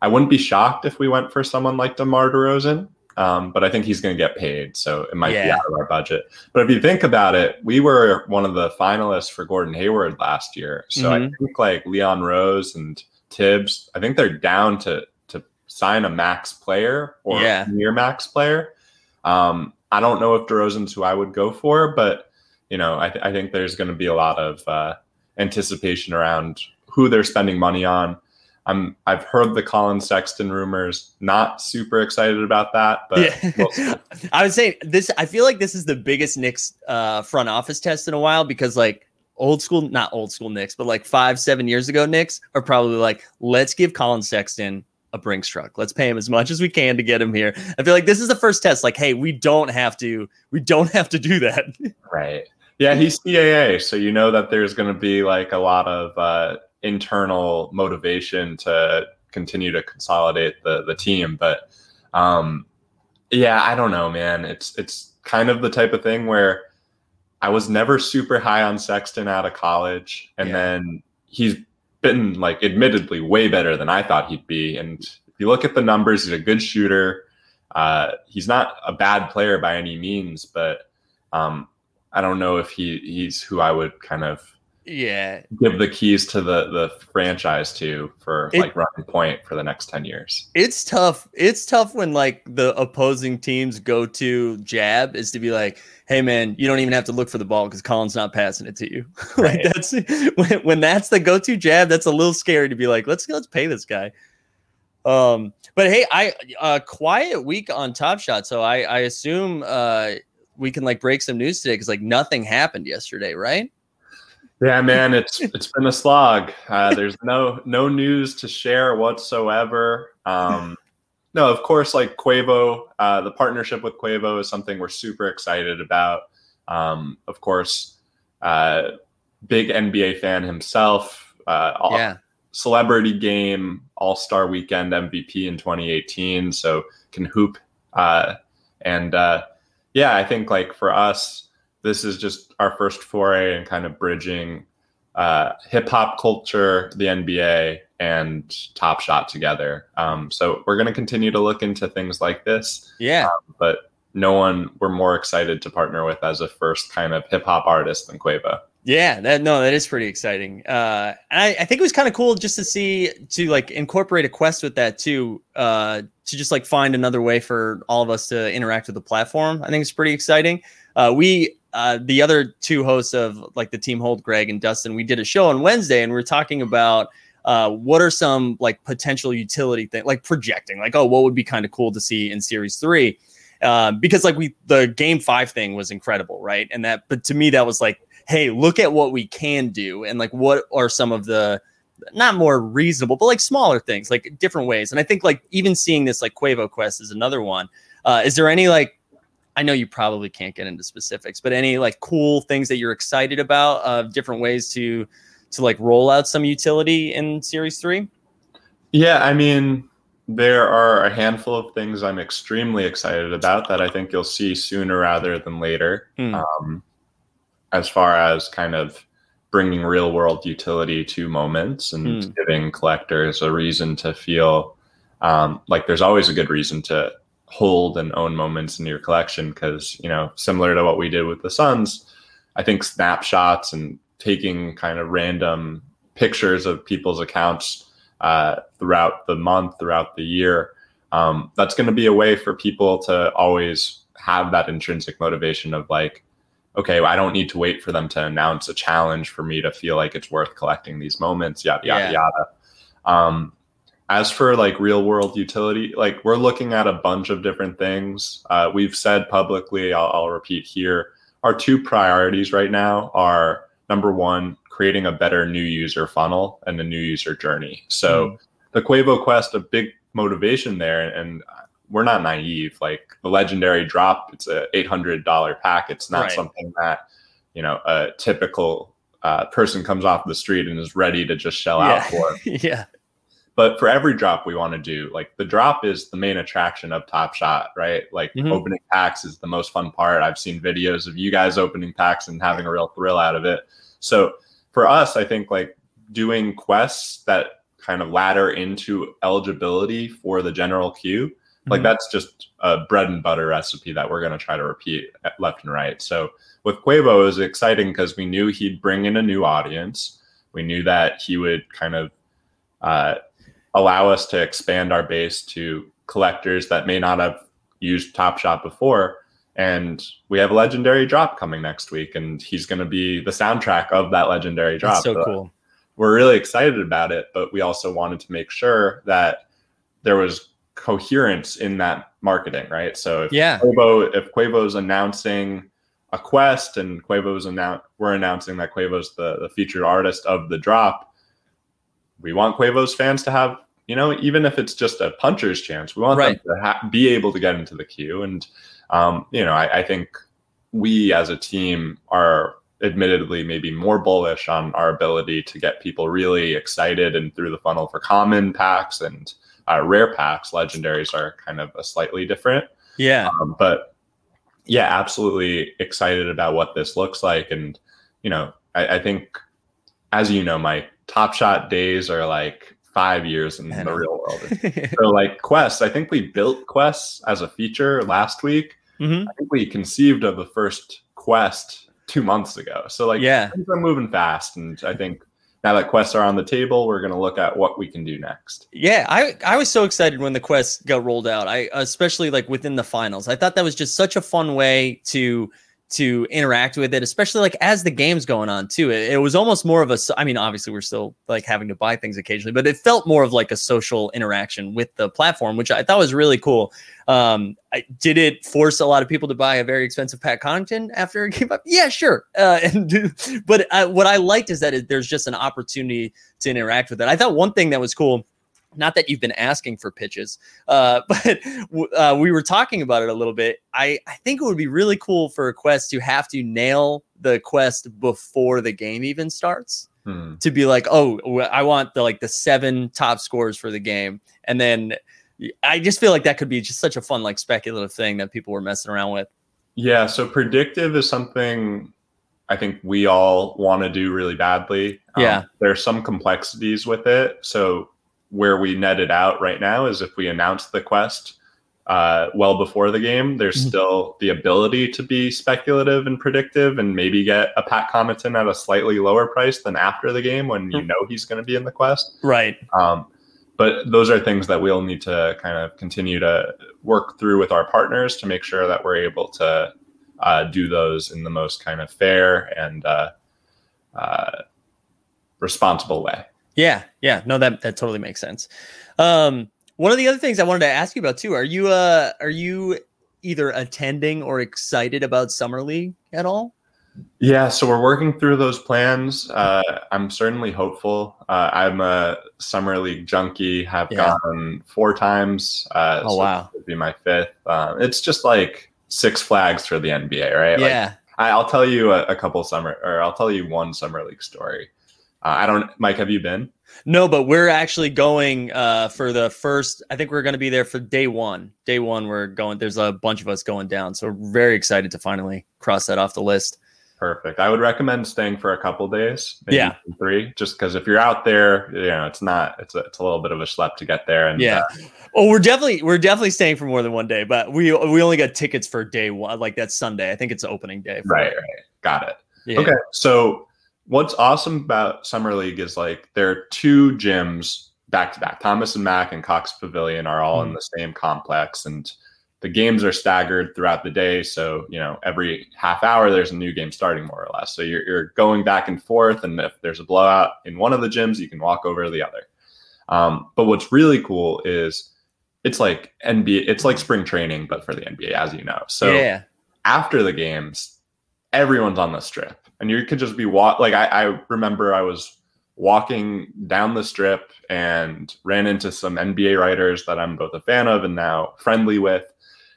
I wouldn't be shocked if we went for someone like DeMar DeRozan. Um, but I think he's going to get paid, so it might Yeah. be out of our budget. But if you think about it, we were one of the finalists for Gordon Hayward last year. So I Mhm. think like Leon Rose and Thibs, I think they're down to to sign a max player or Yeah. near max player. Um, I don't know if DeRozan's who I would go for, but you know, I, th- I think there's going to be a lot of uh, anticipation around who they're spending money on. I'm I've heard the Collin Sexton rumors. Not super excited about that, but we'll I would say this. I feel like this is the biggest Knicks uh, front office test in a while because like old school, not old school Knicks, but like five, seven years ago Knicks are probably like, let's give Collin Sexton a Brinks truck. Let's pay him as much as we can to get him here. I feel like this is the first test. Like, hey, we don't have to. We don't have to do that. Right. Yeah, he's CAA, so you know that there's going to be like a lot of uh, internal motivation to continue to consolidate the the team. But um, yeah, I don't know, man. It's it's kind of the type of thing where I was never super high on Sexton out of college, and Yeah. then he's been like admittedly way better than I thought he'd be. And if you look at the numbers, he's a good shooter. Uh, he's not a bad player by any means, but um, I don't know if he he's who I would kind of yeah, give the keys to the the franchise to for It- like running point for the next 10 years. it's tough. It's tough when like the opposing teams go to jab is to be like, hey man, you don't even have to look for the ball because Collin's not passing it to you. like Right. that's when, when that's the go-to jab, that's a little scary to be like, let's let's pay this guy. Um, but hey, I uh quiet week on Top Shot, so I I assume uh we can like break some news today because like nothing happened yesterday, right? Yeah, man, it's it's been a slog. Uh, there's no no news to share whatsoever. Um, no, of course, like Quavo, uh, the partnership with Quavo is something we're super excited about. Um, of course, uh, big NBA fan himself. Uh, all- Yeah. celebrity game All Star Weekend MVP in 2018, so can hoop. Uh, and uh, yeah, I think like for us, this is just our first foray and kind of bridging uh, hip hop culture, the NBA, and Top Shot together. Um, so we're going to continue to look into things like this, Yeah. but no one we're more excited to partner with as a first kind of hip hop artist than Quavo. Yeah, that no, that is pretty exciting. Uh, and I, I think it was kind of cool just to see to like incorporate a quest with that too. Uh, to just like find another way for all of us to interact with the platform. I think it's pretty exciting. Uh, we uh, the other two hosts of like the team hold Greg and Dustin, we did a show on Wednesday and we are talking about uh, what are some like potential utility thing like projecting like oh what would be kind of cool to see in series three? Um, because like we the game five thing was incredible right? And that but to me that was like hey look at what we can do and like what are some of the not more reasonable but like smaller things like different ways. And i think like even seeing this like quavo quest is another one. Uh, is there any like i know you probably can't get into specifics but any like cool things that you're excited about of uh, different ways to to like roll out some utility in series three Yeah, I mean, there are a handful of things I'm extremely excited about that I think you'll see sooner rather than later. Hmm. Um, as far as kind of bringing real world utility to moments and Hmm. giving collectors a reason to feel um, like there's always a good reason to hold and own moments in your collection because you know similar to what we did with the suns i think snapshots and taking kind of random pictures of people's accounts uh, throughout the month, throughout the year. Um, that's going to be a way for people to always have that intrinsic motivation of like, okay, I don't need to wait for them to announce a challenge for me to feel like it's worth collecting these moments, yada, yada, Yeah. yada. Um, as for like real world utility, like we're looking at a bunch of different things. Uh, we've said publicly, I'll, I'll repeat here, our two priorities right now are number one, creating a better new user funnel and the new user journey. So the Quavo Quest, a big motivation there, and we're not naive. Like the legendary drop, it's a eight hundred dollar pack. It's not Right. something that you know a typical uh, person comes off the street and is ready to just shell out for. yeah But for every drop we want to do, like the drop is the main attraction of Top Shot, right? Like Mhm. opening packs is the most fun part. I've seen videos of you guys opening packs and having a real thrill out of it. So for us, I think like doing quests that kind of ladder into eligibility for the general queue, like Mhm. that's just a bread and butter recipe that we're going to try to repeat left and right. So with Quavo, it was exciting because we knew he'd bring in a new audience. We knew that he would kind of uh, allow us to expand our base to collectors that may not have used Top Shot before. And we have a legendary drop coming next week, and he's going to be the soundtrack of that legendary drop. that's so So cool we're really excited about it, but we also wanted to make sure that there was coherence in that marketing, right? So if yeah Quavo, if Quavo's announcing a quest and Quavo's announce, we're announcing that Quavo's the, the featured artist of the drop. We want Quavo's fans to have, you know, even if it's just a puncher's chance, we want Right. them to ha- be able to get into the queue. And, um, you know, I, I think we as a team are admittedly maybe more bullish on our ability to get people really excited and through the funnel for common packs and uh, rare packs. Legendaries are kind of a slightly different. yeah Um, but yeah, absolutely excited about what this looks like. And, you know, I, I think, as you know, my top shot days are like five years in the real world. so, like, quests, I think we built quests as a feature last week. Mhm. I think we conceived of the first quest two months ago. So, like, yeah things are moving fast. And I think now that quests are on the table, we're going to look at what we can do next. Yeah, I I was so excited when the quests got rolled out. I especially like within the finals. I thought that was just such a fun way to to interact with it, especially like as the game's going on too. It, it was almost more of a. I mean, obviously we're still like having to buy things occasionally, but it felt more of like a social interaction with the platform, which I thought was really cool. Um, I, did it force a lot of people to buy a very expensive Pat Connaughton after it came up? Yeah, sure. Uh, and but I, what I liked is that it, there's just an opportunity to interact with it. I thought one thing that was cool not that you've been asking for pitches, uh, but uh, we were talking about it a little bit. I, I think it would be really cool for a quest to have to nail the quest before the game even starts Hmm. to be like, oh, I want the like the seven top scores for the game, and then I just feel like that could be just such a fun like speculative thing that people were messing around with. Yeah, so predictive is something I think we all want to do really badly. Um, Yeah. There's some complexities with it. So where we net it out right now is if we announce the quest uh, well before the game, there's Mhm. still the ability to be speculative and predictive and maybe get a Pat Connaughton at a slightly lower price than after the game when you Mm. know he's going to be in the quest. Right. Um, but those are things that we'll need to kind of continue to work through with our partners to make sure that we're able to uh, do those in the most kind of fair and uh, uh, responsible way. Yeah, yeah, no, that that totally makes sense. Um, one of the other things I wanted to ask you about too are you uh are you either attending or excited about summer league at all? Yeah, so we're working through those plans. Uh, I'm certainly hopeful. Uh, I'm a summer league junkie. Have Yeah. gone four times. Uh, Oh, so wow. would be my fifth. Uh, it's just like Six Flags for the NBA, right? Like, Yeah, I, I'll tell you a, a couple summer, or I'll tell you one summer league story. Uh, I don't, Mike. Have you been? no, but we're actually going uh for the first. I think we're going to be there for day one. Day one, we're going. There's a bunch of us going down, so we're very excited to finally cross that off the list. Perfect. I would recommend staying for a couple days, maybe Yeah. three, just because if you're out there, you know, it's not, it's a, it's a little bit of a schlep to get there. And Yeah. uh, Oh, we're definitely we're definitely staying for more than one day, but we we only got tickets for day one, like that Sunday. I think it's opening day. right, right, got it. Yeah. Okay. So what's awesome about summer league is like there are two gyms back to back. Thomas and Mack and Cox Pavilion are all Hmm. in the same complex, and the games are staggered throughout the day. So you know every half hour there's a new game starting more or less. So you're you're going back and forth, and if there's a blowout in one of the gyms, you can walk over to the other. Um, but what's really cool is it's like NBA. It's like spring training, but for the NBA, as you know. So yeah. after the games, everyone's on the strip, and you could just be walk. Like I, I remember, I was walking down the strip and ran into some NBA writers that I'm both a fan of and now friendly with,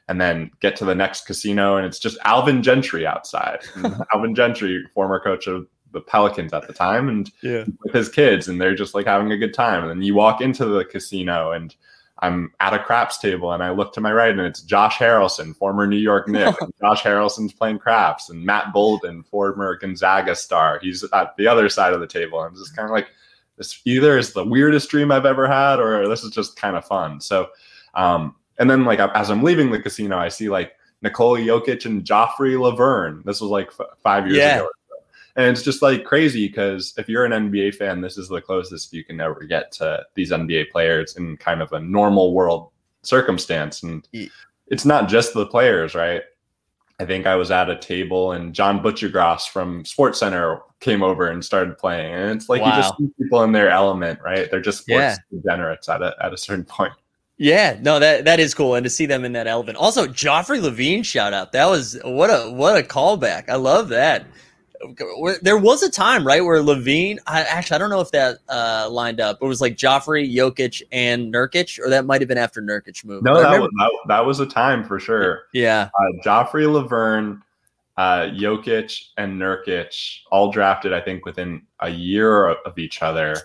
and then get to the next casino, and it's just Alvin Gentry outside. Alvin Gentry, former coach of the Pelicans at the time, and Yeah. with his kids, and they're just like having a good time. And then you walk into the casino and I'm at a craps table and I look to my right and it's Josh Harrellson, former New York Knicks. Josh Harrellson's playing craps and Matt Bouldin, former Gonzaga star. He's at the other side of the table. I'm just kind of like, this either is the weirdest dream I've ever had or this is just kind of fun. So, um, and then like as I'm leaving the casino, I see like Nikola Jokic and Joffrey Lauvergne. This was like f- five years Yeah. ago. And it's just like crazy because if you're an NBA fan, this is the closest you can ever get to these NBA players in kind of a normal world circumstance. And it's not just the players, right? I think I was at a table and John Buccigross from Sports Center came over and started playing. And it's like you just see people in their element, right? They're just sports Yeah. degenerates at a, at a certain point. Yeah, no, that that is cool, and to see them in that element. Also, Joffrey Lauvergne shout out. That was what a what a callback. I love that. There was a time, right, where Lauvergne. I actually I don't know if that uh, lined up. It was like Joffrey, Jokic, and Nurkic, or that might have been after Nurkic moved. No, that was, that, that was a time for sure. yeah, uh, Joffrey Lauvergne, uh, Jokic, and Nurkic all drafted, I think, within a year of each other.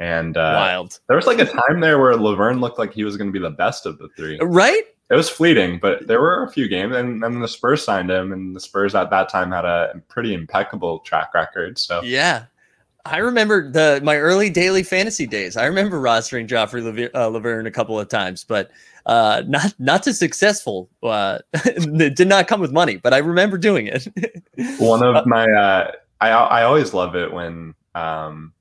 And uh, wild, there was like a time there where Lauvergne looked like he was going to be the best of the three. right? It was fleeting, but there were a few games, and then the Spurs signed him, and the Spurs at that time had a pretty impeccable track record. So Yeah. I remember the my early daily fantasy days. I remember rostering Joffrey Lever- uh, Lauvergne a couple of times, but uh, not not too successful. Uh, it did not come with money, but I remember doing it. one of my uh i i always love it when um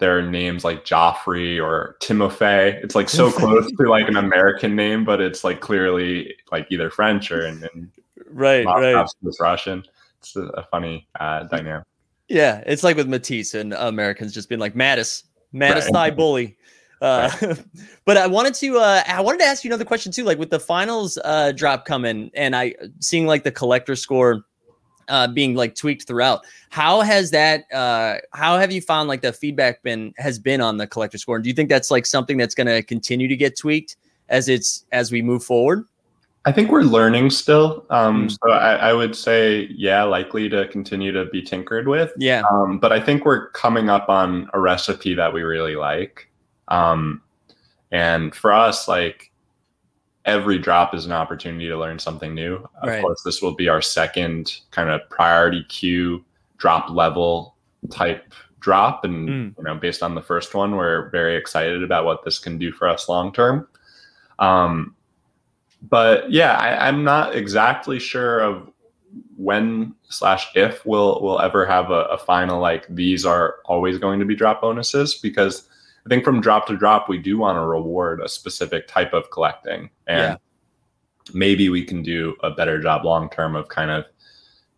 there are names like Joffrey or Timofey. It's like so close to like an American name, but it's like clearly like either French or and, and right, right. it's Russian. It's a, a funny uh, dynamic. Yeah, it's like with Matisse and Americans just being like Mattis, Mattis Right. thigh bully. Uh, but I wanted to uh, I wanted to ask you another question too. Like with the finals uh, drop coming and I seeing like the collector score uh, being like tweaked throughout. How has that? Uh, how have you found like the feedback been has been on the collector score? And do you think that's like something that's going to continue to get tweaked as it's as we move forward? I think we're learning still. Um, Mm. So I, I would say, yeah, likely to continue to be tinkered with. Yeah. Um, but I think we're coming up on a recipe that we really like. Um, and for us, like every drop is an opportunity to learn something new. Of Right. course, this will be our second kind of priority queue drop level type drop. And, Mm. you know, based on the first one, we're very excited about what this can do for us long term. Um, but yeah, I, I'm not exactly sure of when slash if we'll we'll ever have a, a final like these are always going to be drop bonuses because I think from drop to drop we do want to reward a specific type of collecting and Yeah. maybe we can do a better job long term of kind of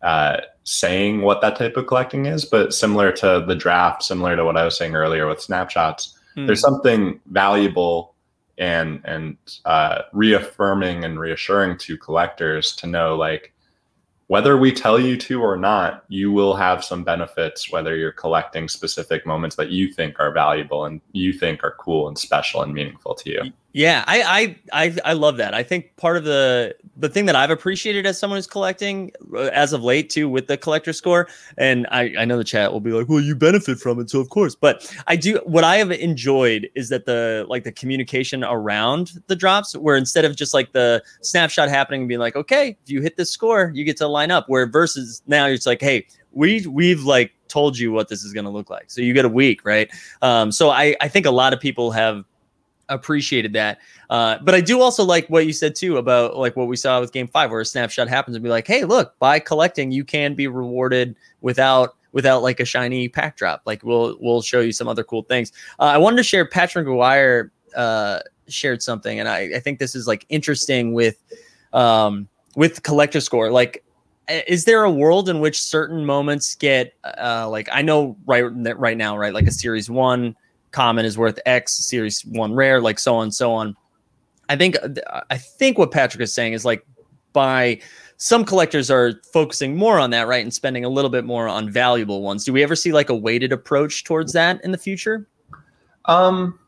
uh, saying what that type of collecting is but similar to the draft similar to what I was saying earlier with snapshots Hmm. there's something valuable and and uh, reaffirming and reassuring to collectors to know like whether we tell you to or not you will have some benefits whether you're collecting specific moments that you think are valuable and you think are cool and special and meaningful to you Yeah, I, I I I love that. I think part of the the thing that I've appreciated as someone who's collecting uh, as of late too with the collector score, and I I know the chat will be like, well, you benefit from it, so of course. But I do what I have enjoyed is that the like the communication around the drops, where instead of just like the snapshot happening and being like, okay, if you hit this score, you get to line up. Where versus now it's like, hey, we we've like told you what this is going to look like, so you get a week, right? Um, so I I think a lot of people have appreciated that. Uh, but I do also like what you said too about like what we saw with game five, where a snapshot happens and be like, hey, look, by collecting, you can be rewarded without without like a shiny pack drop. Like we'll we'll show you some other cool things. Uh, I wanted to share Patrick McGuire uh, shared something, and I, I think this is like interesting with um, with collector score. Like, is there a world in which certain moments get uh, like I know right right now, right? Like a series one common is worth X, series one rare, like so on, so on. I think I think what Patrick is saying is like by some collectors are focusing more on that, right, and spending a little bit more on valuable ones. Do we ever see like a weighted approach towards that in the future? um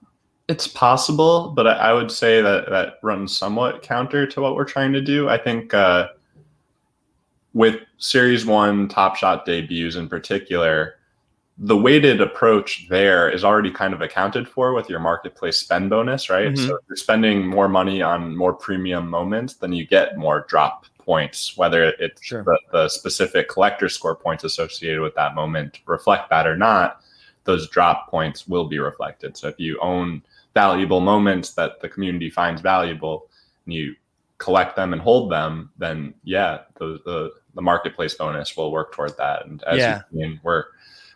it's possible but I, I would say that that runs somewhat counter to what we're trying to do i think uh with series one top shot debuts in particular the weighted approach there is already kind of accounted for with your marketplace spend bonus, right? Mhm. So if you're spending more money on more premium moments, then you get more drop points, whether it's Sure. the, the specific collector score points associated with that moment reflect that or not, those drop points will be reflected. So if you own valuable moments that the community finds valuable and you collect them and hold them, then yeah, the the, the marketplace bonus will work toward that. And as Yeah. you mean, we're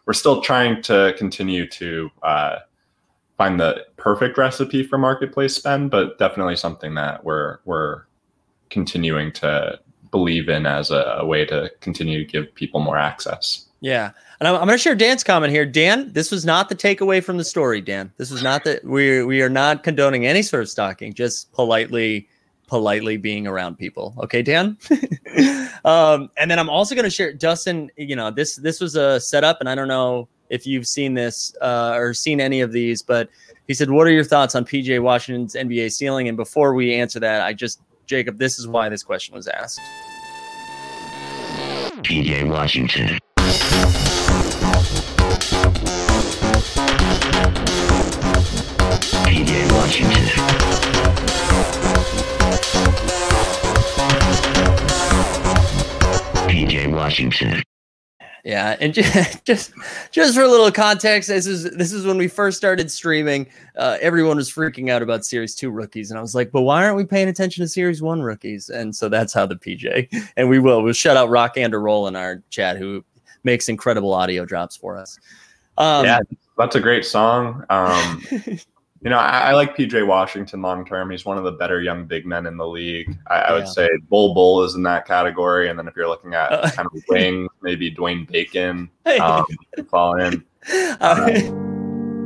we're still trying to continue to uh, find the perfect recipe for marketplace spend, but definitely something that we're we're continuing to believe in as a, a way to continue to give people more access. Yeah, and I'm, I'm going to share Dan's comment here. Dan, this was not the takeaway from the story. Dan, this was not that we we are not condoning any sort of stalking, just politely politely being around people. Okay, Dan. um, and then I'm also going to share Dustin. You know this this was a setup, and I don't know if you've seen this uh, or seen any of these, but he said, "What are your thoughts on PJ Washington's NBA ceiling?" And before we answer that, I just Jacob, this is why this question was asked. PJ Washington. Washington. Yeah, and just just just for a little context, this is this is when we first started streaming. Uh, everyone was freaking out about Series Two rookies, and I was like, "But why aren't we paying attention to Series One rookies?" And so that's how the PJ, and we will. We'll shout out Rock and Roll in our chat, who makes incredible audio drops for us. Um, yeah, that's a great song. Um, you know, I, I like PJ Washington long term. He's one of the better young big men in the league. I, I Yeah. would say Bol Bol is in that category, and then if you're looking at Uh, kind of wings, maybe Dwayne Bacon um, could fall in. Uh,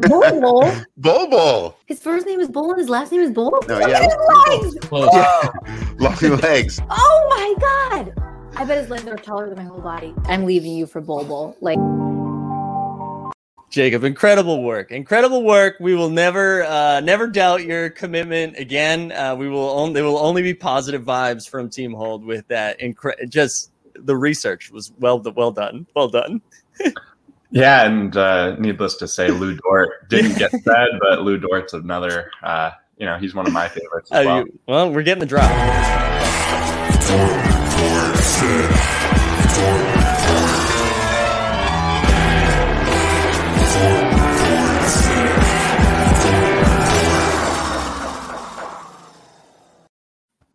Bol Bol. Bobo. His first name is Bull and his last name is Bull. No, Look yeah. at his legs. close. Long legs. Oh my god. I bet his legs are taller than my whole body. I'm leaving you for Bol Bol. Like Jacob, incredible work. Incredible work. We will never uh never doubt your commitment again. Uh we will only there will only be positive vibes from Team Hold with that incre- just the research was well well done. Well done. Yeah, and uh, needless to say, Lu Dort didn't get fed, but Lu Dort's another. Uh, you know, he's one of my favorites as Uh, well. you- well, we're getting the drop.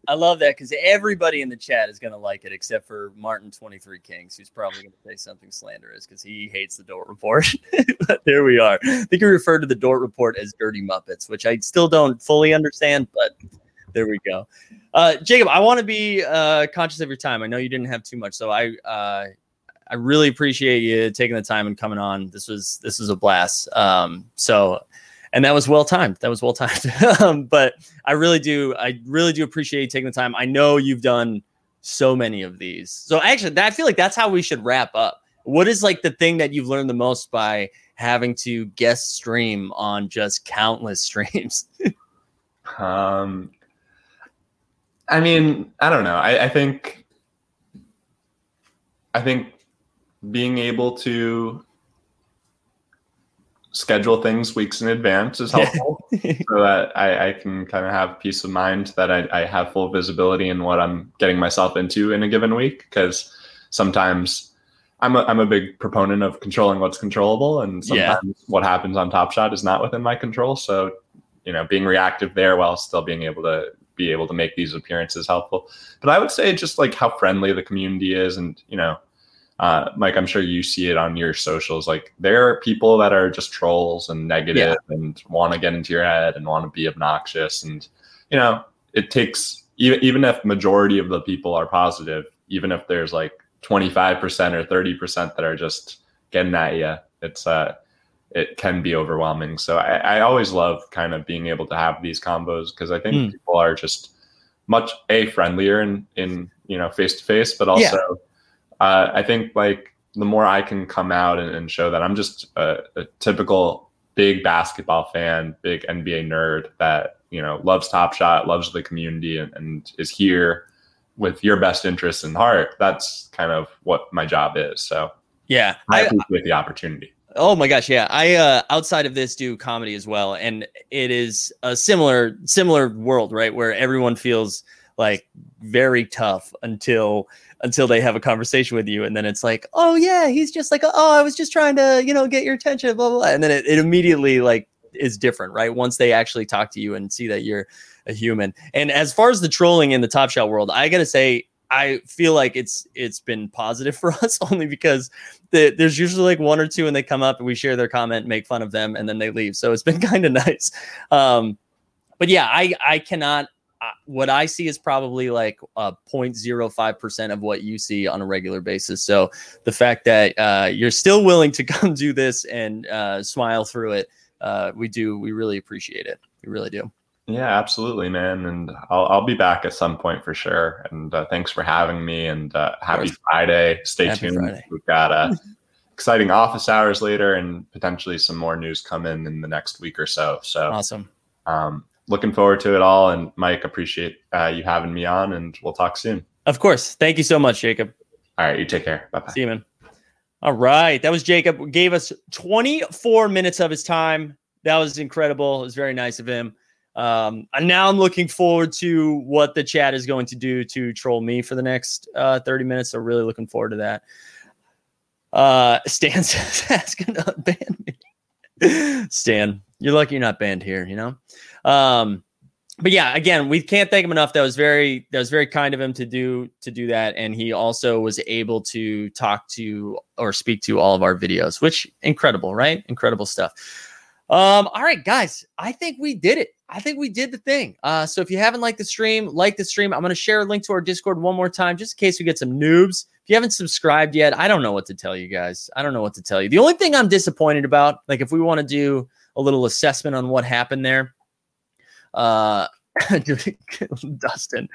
I love that because everybody in the chat is going to like it except for Martin Twenty Three Kings, who's probably going to say something slanderous because he hates the Dort Report. but there we are. I think he referred to the Dort Report as "dirty Muppets," which I still don't fully understand, but there we go. Uh, Jacob, I want to be uh, conscious of your time. I know you didn't have too much, so I uh, I really appreciate you taking the time and coming on. This was this was a blast. Um, so, and that was well timed. That was well timed. um, but I really do I really do appreciate you taking the time. I know you've done so many of these. So actually, I feel like that's how we should wrap up. What is like the thing that you've learned the most by having to guest stream on just countless streams? Um, I mean, I don't know. I, I think, I think being able to schedule things weeks in advance is helpful, so that I, I can kind of have peace of mind that I, I have full visibility in what I'm getting myself into in a given week. Because sometimes I'm a, I'm a big proponent of controlling what's controllable, and Yeah. sometimes what happens on Top Shot is not within my control. So you know being reactive there while still being able to be able to make these appearances helpful but i would say just like how friendly the community is and you know uh, mike i'm sure you see it on your socials like there are people that are just trolls and negative and want to get into your head and want to be obnoxious and you know it takes even, even if majority of the people are positive even if there's like 25% or 30% that are just getting at you it's uh it can be overwhelming. So I, I always love kind of being able to have these combos because I think Mm. people are just much a friendlier in in you know face to face, but also uh, I think like the more I can come out and, and show that I'm just a, a typical big basketball fan, big NBA nerd that you know loves Top Shot, loves the community, and, and is here with your best interests in heart. That's kind of what my job is. So yeah, I I, appreciate the opportunity. Oh my gosh, yeah. I uh outside of this do comedy as well and it is a similar similar world, right? Where everyone feels like very tough until until they have a conversation with you and then it's like, "Oh yeah, he's just like, oh, I was just trying to, you know, get your attention, blah blah." blah. And then it, it immediately like is different, right? Once they actually talk to you and see that you're a human. And as far as the trolling in the Top Shot world, I got to say I feel like it's it's been positive for us only because the, there's usually like one or two and they come up and we share their comment, make fun of them, and then they leave. So it's been kind of nice. Um, but yeah, I I cannot. Uh, what I see is probably like uh, 0.05% of what you see on a regular basis. So the fact that uh, you're still willing to come do this and uh, smile through it, uh, we do. We really appreciate it. We really do. Yeah, absolutely, man. And I'll, I'll be back at some point for sure. And uh, thanks for having me. And uh, happy. Friday. Stay Happy tuned. Friday. We've got uh, exciting office hours later and potentially some more news coming in the next week or so. So Awesome. um, looking forward to it all. And Mike, appreciate uh, you having me on. And we'll talk soon. Of course. Thank you so much, Jacob. All right. You take care. Bye bye. See you, man. All right. That was Jacob. Gave us 24 minutes of his time. That was incredible. It was very nice of him. Um, and now I'm looking forward to what the chat is going to do to troll me for the next uh, 30 minutes. So really looking forward to that. Uh, Stan says, asking to ban me. Stan, you're lucky you're not banned here, you know? Um, but yeah, again, we can't thank him enough. That was very that was very kind of him to do to do that, and he also was able to talk to or speak to all of our videos, which incredible, right? Incredible stuff. Um, all right, guys, I think we did it. I think we did the thing. Uh, so if you haven't liked the stream, like the stream. I'm going to share a link to our Discord one more time, just in case we get some noobs. If you haven't subscribed yet, I don't know what to tell you guys. I don't know what to tell you. The only thing I'm disappointed about, like if we want to do a little assessment on what happened there, uh, Dustin,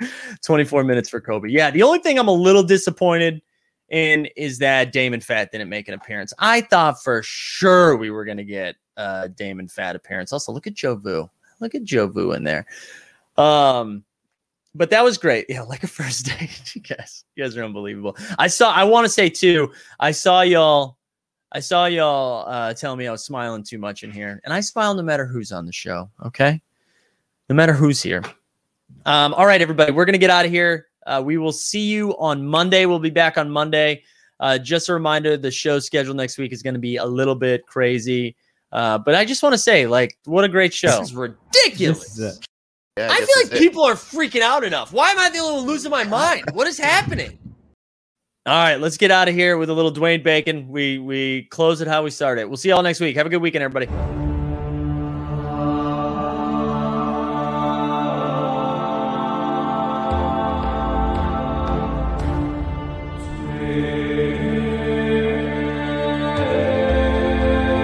24 minutes for Kobe. Yeah, the only thing I'm a little disappointed in is that Damon Fat didn't make an appearance. I thought for sure we were going to get uh, Damon Fat appearance. Also, look at Joe Vu. Look at Joe Vu in there. Um, but that was great. Yeah, like a first date. you guys, you guys are unbelievable. I saw. I want to say too. I saw y'all. I saw y'all uh, tell me I was smiling too much in here, and I smile no matter who's on the show. Okay, no matter who's here. Um, all right, everybody, we're gonna get out of here. Uh, we will see you on Monday. We'll be back on Monday. Uh, just a reminder: the show schedule next week is going to be a little bit crazy. Uh, but I just want to say, like, what a great show! This is ridiculous. This is it. Yeah, I guess feel like it. people are freaking out enough. Why am I the only one losing my mind? What is happening? All right, let's get out of here with a little Dwayne Bacon. We we close it how we started. We'll see y'all next week. Have a good weekend, everybody.